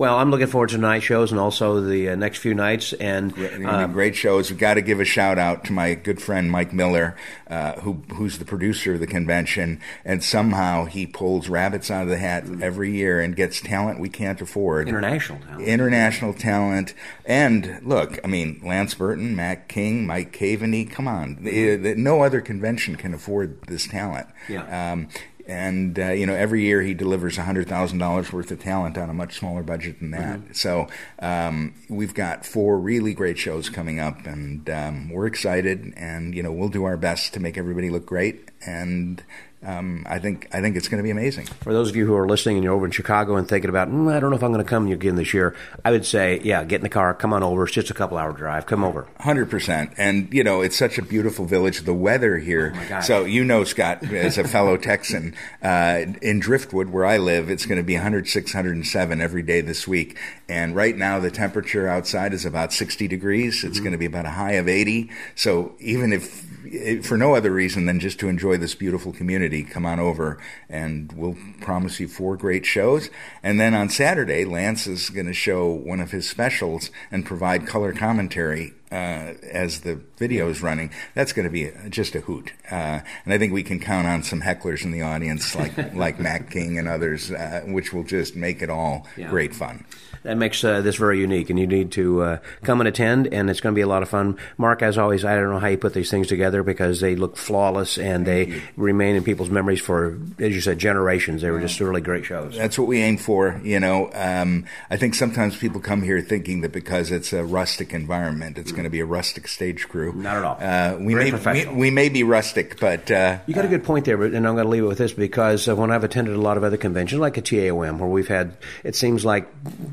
Well, I'm looking forward to night shows and also the uh, next few nights. And Uh, great shows. We've got to give a shout out to my good friend Mike Miller, uh, who who's the producer of the convention, and somehow he pulls rabbits out of the hat every year and gets talent we can't afford. International talent. International talent. And look, I mean, Lance Burton, Mac King, Mike Caveney. Come on, The- the- no other convention can afford this talent. Yeah. Um, and uh, you know, every year he delivers hundred thousand dollars worth of talent on a much smaller budget than that. Mm-hmm. So um, we've got four really great shows coming up, and um, we're excited. And you know, we'll do our best to make everybody look great. And um, I think I think it's going to be amazing. For those of you who are listening and you're over in Chicago and thinking about, mm, I don't know if I'm going to come again this year, I would say, yeah, get in the car, come on over. It's just a couple hour drive. Come over. Hundred percent, and you know it's such a beautiful village. The weather here, gosh. so you know, Scott, as a fellow Texan, uh, in Driftwood where I live, it's going to be 106, 107 every day this week. And right now, the temperature outside is about 60 degrees. It's going to be about a high of 80. So even if if- for no other reason than just to enjoy this beautiful community, come on over and we'll promise you four great shows. And then on Saturday, Lance is going to show one of his specials and provide color commentary uh, as the video is running. That's going to be a, just a hoot. Uh, and I think we can count on some hecklers in the audience like like Mac King and others, uh, which will just make it all Yeah. great fun. That makes uh, this very unique, and you need to uh, come and attend, and it's going to be a lot of fun. Mark, as always, I don't know how you put these things together because they look flawless and they remain in people's memories for, as you said, generations. They were just really great shows. That's what we aim for. You know, um, I think sometimes people come here thinking that because it's a rustic environment, it's going to be a rustic stage crew. Not at all. Uh, we Very may we, we may be rustic, but uh, You got a good point there, and I'm going to leave it with this because uh, when I've attended a lot of other conventions, like a TAOM, where we've had, it seems like,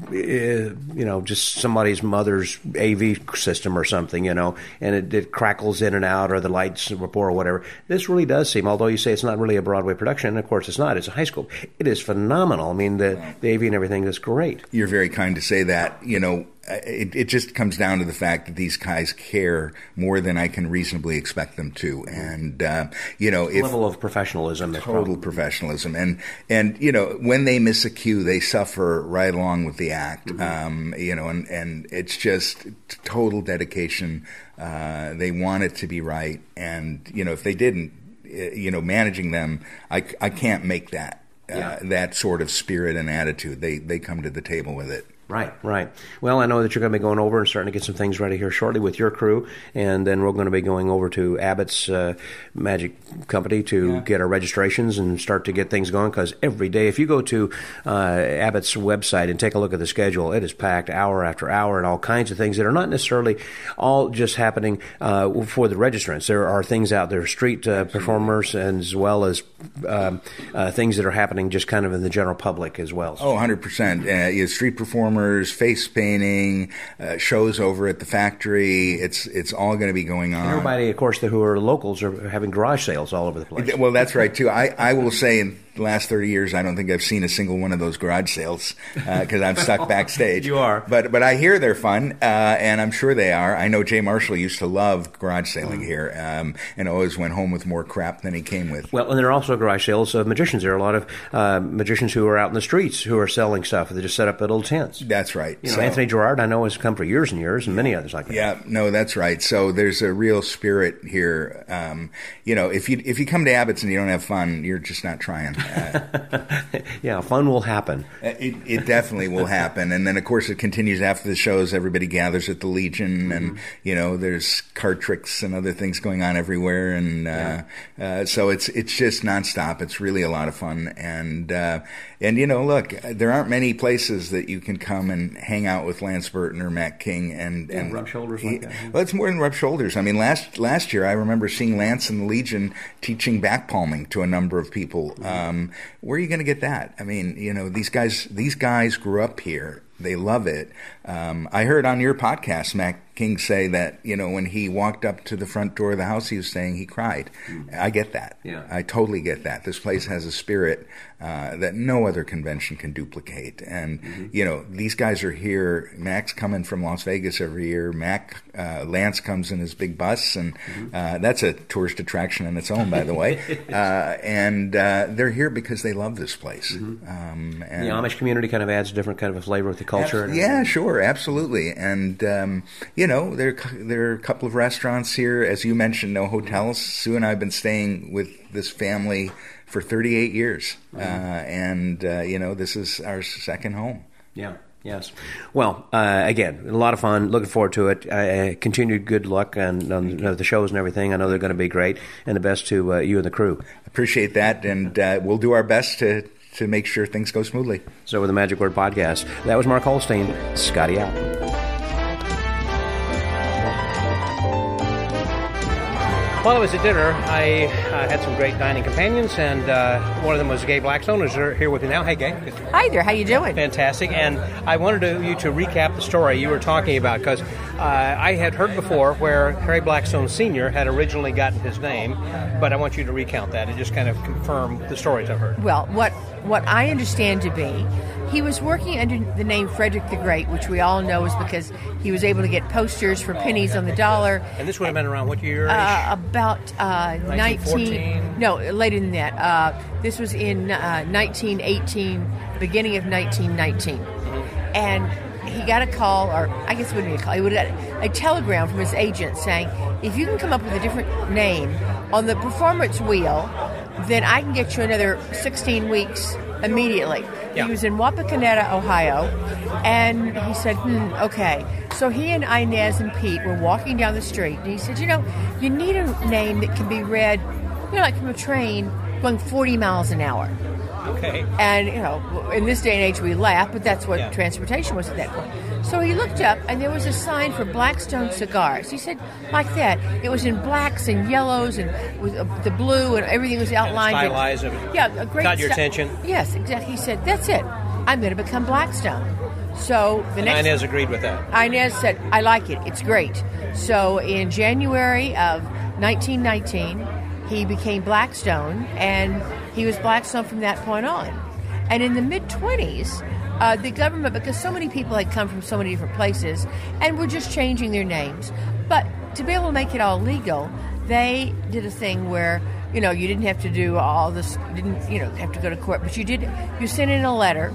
uh, you know, just somebody's mother's AV system or something, you know, and it, it crackles in and out, or the lights report or whatever. This really does seem, although you say it's not really a Broadway production, and of course it's not. It's a high school. It is phenomenal. I mean, the, the AV and everything is great. You're very kind to say that. You know, it, it just comes down to the fact that these guys care more than I can reasonably expect them to, and uh, you know, if level of professionalism, total professionalism, and and you know, when they miss a cue, they suffer right along with the act. Um, you know, and and it's just total dedication. Uh, they want it to be right, and you know, if they didn't, eh, you know, managing them, I, I can't make that. Uh, that sort of spirit and attitude, they they come to the table with it. Right, right. Well, I know that you're going to be going over and starting to get some things ready here shortly with your crew, and then we're going to be going over to Abbott's uh, Magic Company to get our registrations and start to get things going. Because every day, if you go to uh, Abbott's website and take a look at the schedule, it is packed hour after hour and all kinds of things that are not necessarily all just happening uh, for the registrants. There are things out there, street uh, performers, as well as um, uh, things that are happening just kind of in the general public as well. Oh, 100%. Uh, you street performers, face painting, uh, shows over at the factory. It's it's all going to be going on. Everybody, of course, who are locals are having garage sales all over the place. Well, that's right too. I, I will say in the last thirty years, I don't think I've seen a single one of those garage sales because I'm stuck backstage. You are. but but I hear they're fun, uh, and I'm sure they are. I know Jay Marshall used to love garage sailing here, um, and always went home with more crap than he came with. Well, and there are also garage sales of magicians. There are a lot of uh, magicians who are out in the streets who are selling stuff. They just set up little tents. That's right. You know, So- Anthony Gerard, I know, has come for years and years, and many others like that. Yeah, no, that's right. So there's a real spirit here. Um, you know, if you if you come to Abbott's and you don't have fun, you're just not trying. Uh, yeah, fun will happen. It, it definitely will happen, and then of course it continues after the shows. Everybody gathers at the Legion, and you know there's card tricks and other things going on everywhere, and uh, uh, so it's it's just nonstop. It's really a lot of fun, and uh, and you know, look, there aren't many places that you can come and hang out with Lance Burton or Mac King and Yeah, and rub shoulders like that. Well, it's more than rub shoulders. I mean, last last year I remember seeing Lance and the Legion teaching back palming to a number of people. Um, where are you going to get that? I mean, you know, these guys these guys grew up here. They love it. Um, I heard on your podcast, Mac King say that you know when he walked up to the front door of the house, he was saying he cried. I get that. Yeah. I totally get that. This place has a spirit uh, that no other convention can duplicate. And you know, these guys are here. Mac's coming from Las Vegas every year. Mac uh, Lance comes in his big bus, and uh, that's a tourist attraction in its own, by the way. uh, and uh, they're here because they love this place. Um, and The Amish community kind of adds a different kind of a flavor with the culture. Yeah, sure, absolutely. And um, you know, there there are a couple of restaurants here, as you mentioned, no hotels. Sue and I have been staying with this family for 38 years, uh, and uh, you know, this is our second home. Yeah. Yes. Well, uh, again, a lot of fun. Looking forward to it. Uh, continued good luck on, on the shows and everything. I know they're going to be great, and the best to uh, you and the crew. Appreciate that, and uh, we'll do our best to to make sure things go smoothly. So, with the Magic Word Podcast, that was Mark Holstein. Scotty out. While I was at dinner, I uh, had some great dining companions, and uh, one of them was Gay Blackstone, who's here with me now. Hey, Gay. Hi there. How you doing? Fantastic. And I wanted to, you to recap the story you were talking about because uh, I had heard before where Harry Blackstone Sr. had originally gotten his name, but I want you to recount that and just kind of confirm the stories I've heard. Well, what what I understand to be, he was working under the name Frederick the Great, which we all know is because he was able to get posters for pennies on the dollar. And this would have been around what year? Uh, about uh, 19 no later than that uh, this was in uh, 1918 beginning of 1919 and he got a call or i guess it wouldn't be a call he would get a telegram from his agent saying if you can come up with a different name on the performance wheel then i can get you another 16 weeks immediately. Yeah. he was in wapakoneta ohio and he said hmm, okay. So he and inez and pete were walking down the street and he said you know you need a name that can be read you know like from a train going 40 miles an hour Okay. and, you know, in this day and age we laugh, but that's what Yeah. transportation was at that point. So he looked up and there was a sign for Blackstone cigars. He said, like that. It was in blacks and yellows and with uh, the blue and everything was outlined. stylized of- yeah, a great caught your attention. Yes, exactly. He said, that's it. I'm going to become Blackstone. So the And next Inez agreed with that. Inez said, I like it. It's great. So in January of 1919, he became Blackstone, and he was Blackstone from that point on. And in the mid 20s, uh, the government, because so many people had come from so many different places and were just changing their names, but to be able to make it all legal, they did a thing where you know you didn't have to do all this, didn't you know have to go to court, but you did. You sent in a letter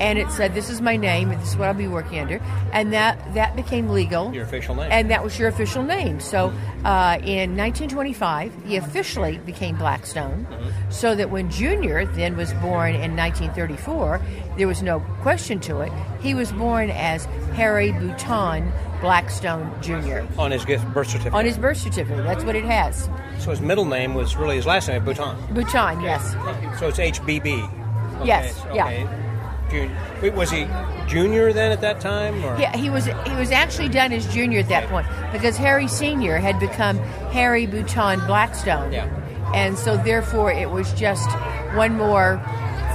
and it said this is my name and this is what I'll be working under, and that that became legal. Your official name. And that was your official name. So uh, in 1925, he officially became Blackstone. So that when Junior then was born in 1934, there was no question to it. He was born as Harry Bouton Blackstone Jr. on his gift birth certificate. On his birth certificate, that's what it has. so his middle name was really his last name, Bouton. Bouton, yes. So it's HBB. Okay, Yes, so- yeah. Junior. Wait, was he junior then at that time? Or? Yeah, he was he was actually done as junior at that point because Harry Senior had become Harry Bouton Blackstone. Yeah. And so therefore it was just one more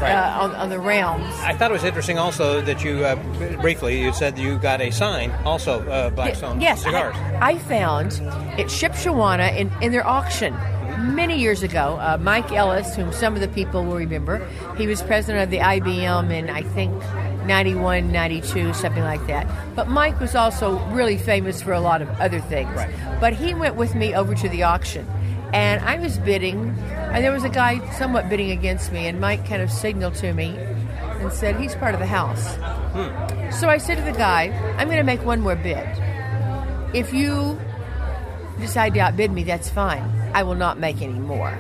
Right. uh, on, on the realms. I thought it was interesting also that you uh, briefly you said you got a sign also uh, Blackstone yes, cigars. I, I found at Shipshewana in, in their auction many years ago. Uh, Mike Ellis, whom some of the people will remember, he was president of the IBM in I think 91, 92, something like that. But Mike was also really famous for a lot of other things. Right. But he went with me over to the auction. And I was bidding, and there was a guy somewhat bidding against me, and Mike kind of signaled to me and said, He's part of the house. So I said to the guy, I'm going to make one more bid. If you decide to outbid me, that's fine. I will not make any more.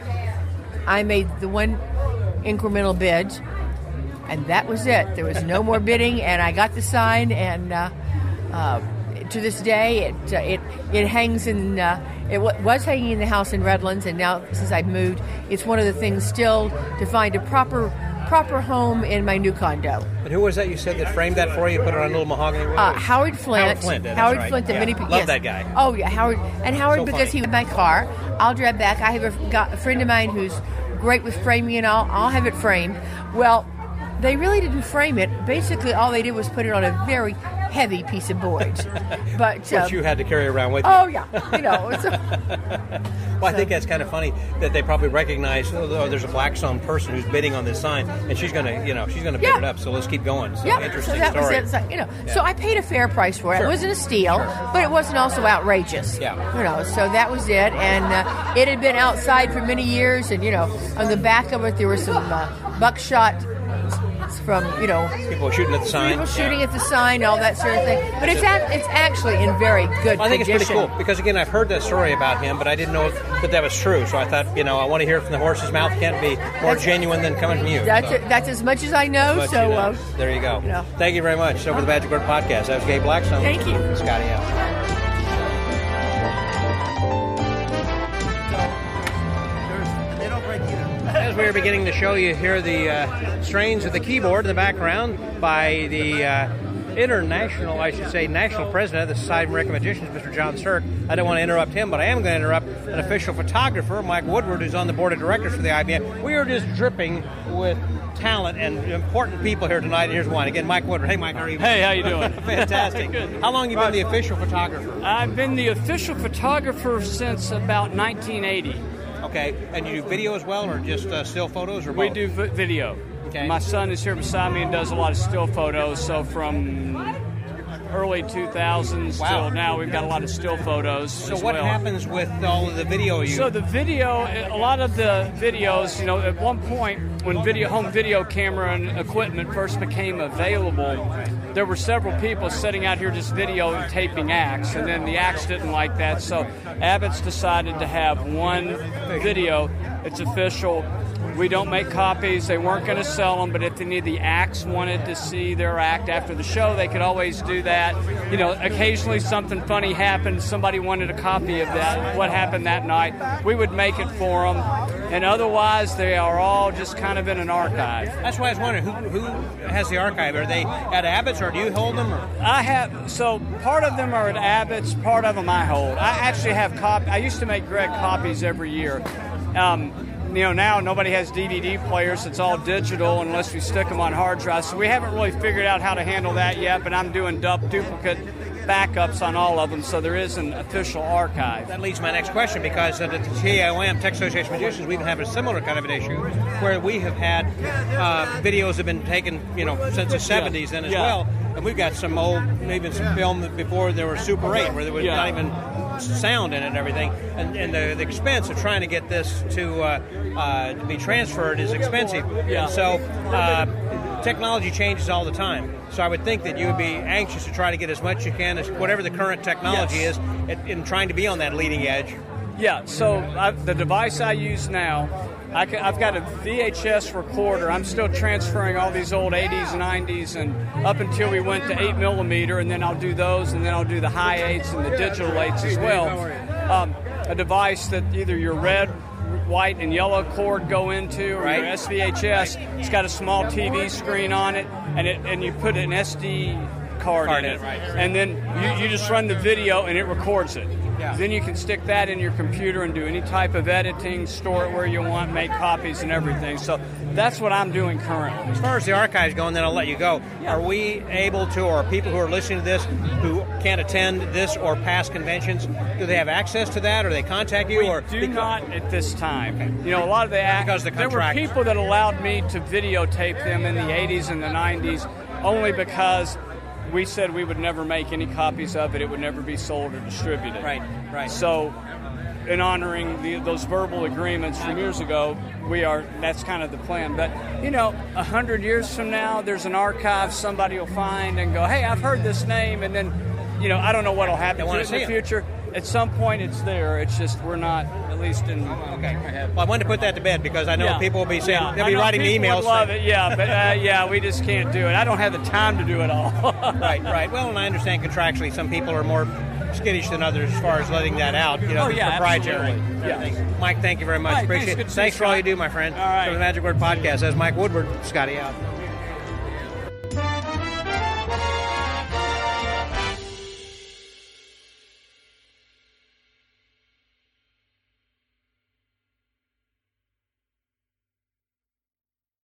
I made the one incremental bid, and that was it. There was no more bidding, and I got the sign, and uh, uh, to this day, it uh, it it hangs in. Uh, it wa- was hanging in the house in Redlands, and now since I've moved, it's one of the things still to find a proper proper home in my new condo. And who was that you said that framed that for you? Put it on a little mahogany? Uh, Howard Flint. Howard Flint, that's Howard right. Flint, the Yeah. many people. Love yes. that guy. Oh yeah, Howard and Howard So because funny. he was my car. I'll drive back. I have a, got a friend of mine who's great with framing and all. I'll have it framed. Well, they really didn't frame it. Basically, all they did was put it on a very heavy piece of board. but Which um, you had to carry around with you. oh yeah, you know. It's Well, I think that's kind of funny that they probably recognize, oh, oh, there's a Blackstone person who's bidding on this sign, and she's going to, you know, she's going to bid Yeah. it up. So let's keep going. So yeah, interesting so that story. was it. Like, you know, Yeah. so I paid a fair price for it. Sure. It wasn't a steal, but it wasn't also outrageous. Yeah. you know, so that was it. And uh, it had been outside for many years, and you know, on the back of it there were some uh, buckshot from you know People shooting at the sign. people shooting Yeah. at the sign, all that sort of thing. But it's ac- it's actually in very good Well, I think it's pretty cool because again, I've heard that story about him, but I didn't know if, that that was true. So I thought, you know, I want to hear it from the horse's mouth. Can't be more That's- genuine than coming from you. That's So, that's as much as I know. but, so you know, uh, there you go. you know. Thank you very much. So for the Magic Word Podcast, that was Gay Blackstone. Thank you. Scotty out. We were beginning to show you here, the uh, strains of the keyboard in the background by the uh, international, I should say, national president of the Society of American Magicians, Mr. John Sirk. I don't want to interrupt him, but I am going to interrupt an official photographer, Mike Woodward, who's on the board of directors for the IBM. We are just dripping with talent and important people here tonight. And here's one again, Mike Woodward. Hey, Mike, how are you? Hey, how you doing? Fantastic. Good. How long you been the official photographer? I've been the official photographer since about 1980. Okay, and you do video as well, or just uh, still photos, or We both? do vi- video. Okay. My son is here beside me and does a lot of still photos. So from early 2000s Wow. till now, we've got a lot of still photos. So as what well. happens with all of the video you? So the video, a lot of the videos, you know, at one point when video home video camera and equipment first became available, there were several people sitting out here just video taping acts, and then the acts didn't like that, so Abbott's decided to have one video. It's official. We don't make copies. They weren't going to sell them, but if any of the acts wanted to see their act after the show, they could always do that. You know, occasionally something funny happened. Somebody wanted a copy of that. What happened that night? We would make it for them, and otherwise they are all just kind of in an archive. That's why I was wondering who who has the archive. Are they at Abbott's, or do you hold them? Or? I have so part of them are at Abbott's, part of them I hold. I actually have cop. I used to make Greg copies every year. Um, you know, now nobody has DVD players. It's all digital unless we stick them on hard drives. So we haven't really figured out how to handle that yet. But I'm doing du- duplicate backups on all of them, so there is an official archive. That leads to my next question because at the TAOM, Texas Association of Magicians, we've had a similar kind of an issue where we have had uh, videos have been taken, you know, since the 70s then as Yeah. well. And we've got some old, even some film that before there were Super 8 where there was Yeah. not even sound in it and everything. And, and the, the expense of trying to get this to, uh, uh, to be transferred is expensive. Yeah. And so uh, technology changes all the time. So I would think that you would be anxious to try to get as much you can as whatever the current technology Yes. is in, in trying to be on that leading edge. Yeah, so I, the device I use now, I have got a VHS recorder. I'm still transferring all these old 80s, 90s, and up until we went to 8 millimeter, and then I'll do those, and then I'll do the high 8s and the digital 8s as well. Um, a device that either your red, white, and yellow cord go into, or Right. your SVHS. It's got a small TV screen on it, and it and you put an SD card, Card in it, right. and then you, you just run the video, and it records it. Yeah. Then you can stick that in your computer and do any type of editing, store it where you want, make copies and everything. So that's what I'm doing currently. As far as the archives go, and then I'll let you go. Are we able to, or people who are listening to this who can't attend this or past conventions, do they have access to that, or they contact you, We or do not at this time. You know, a lot of the act- Because the there were people that allowed me to videotape them in the 80s and the 90s only because we said we would never make any copies of it. It would never be sold or distributed. Right, right. So in honoring the, those verbal agreements from years ago, we are. That's kind of the plan. But you know, a hundred years from now, there's an archive somebody will find and go, "Hey, I've heard this name," and then, you know, I don't know what'll happen in the future. At some point, it's there. It's just we're not, at least in. Okay. Well, I wanted to put that to bed because I know Yeah. people will be saying Yeah. they'll be writing me emails. Love saying- it, yeah, but uh, yeah, we just can't do it. I don't have the time to do it all. right, right. Well, and I understand contractually some people are more skittish than others as far as letting that out. You know, Oh, yeah, proprietary. Yeah. Mike, thank you very much. Right, thanks. Appreciate Good it. Thanks for all you do, my friend. All right. For the Magic Word Podcast, as Mike Woodward, Scotty out.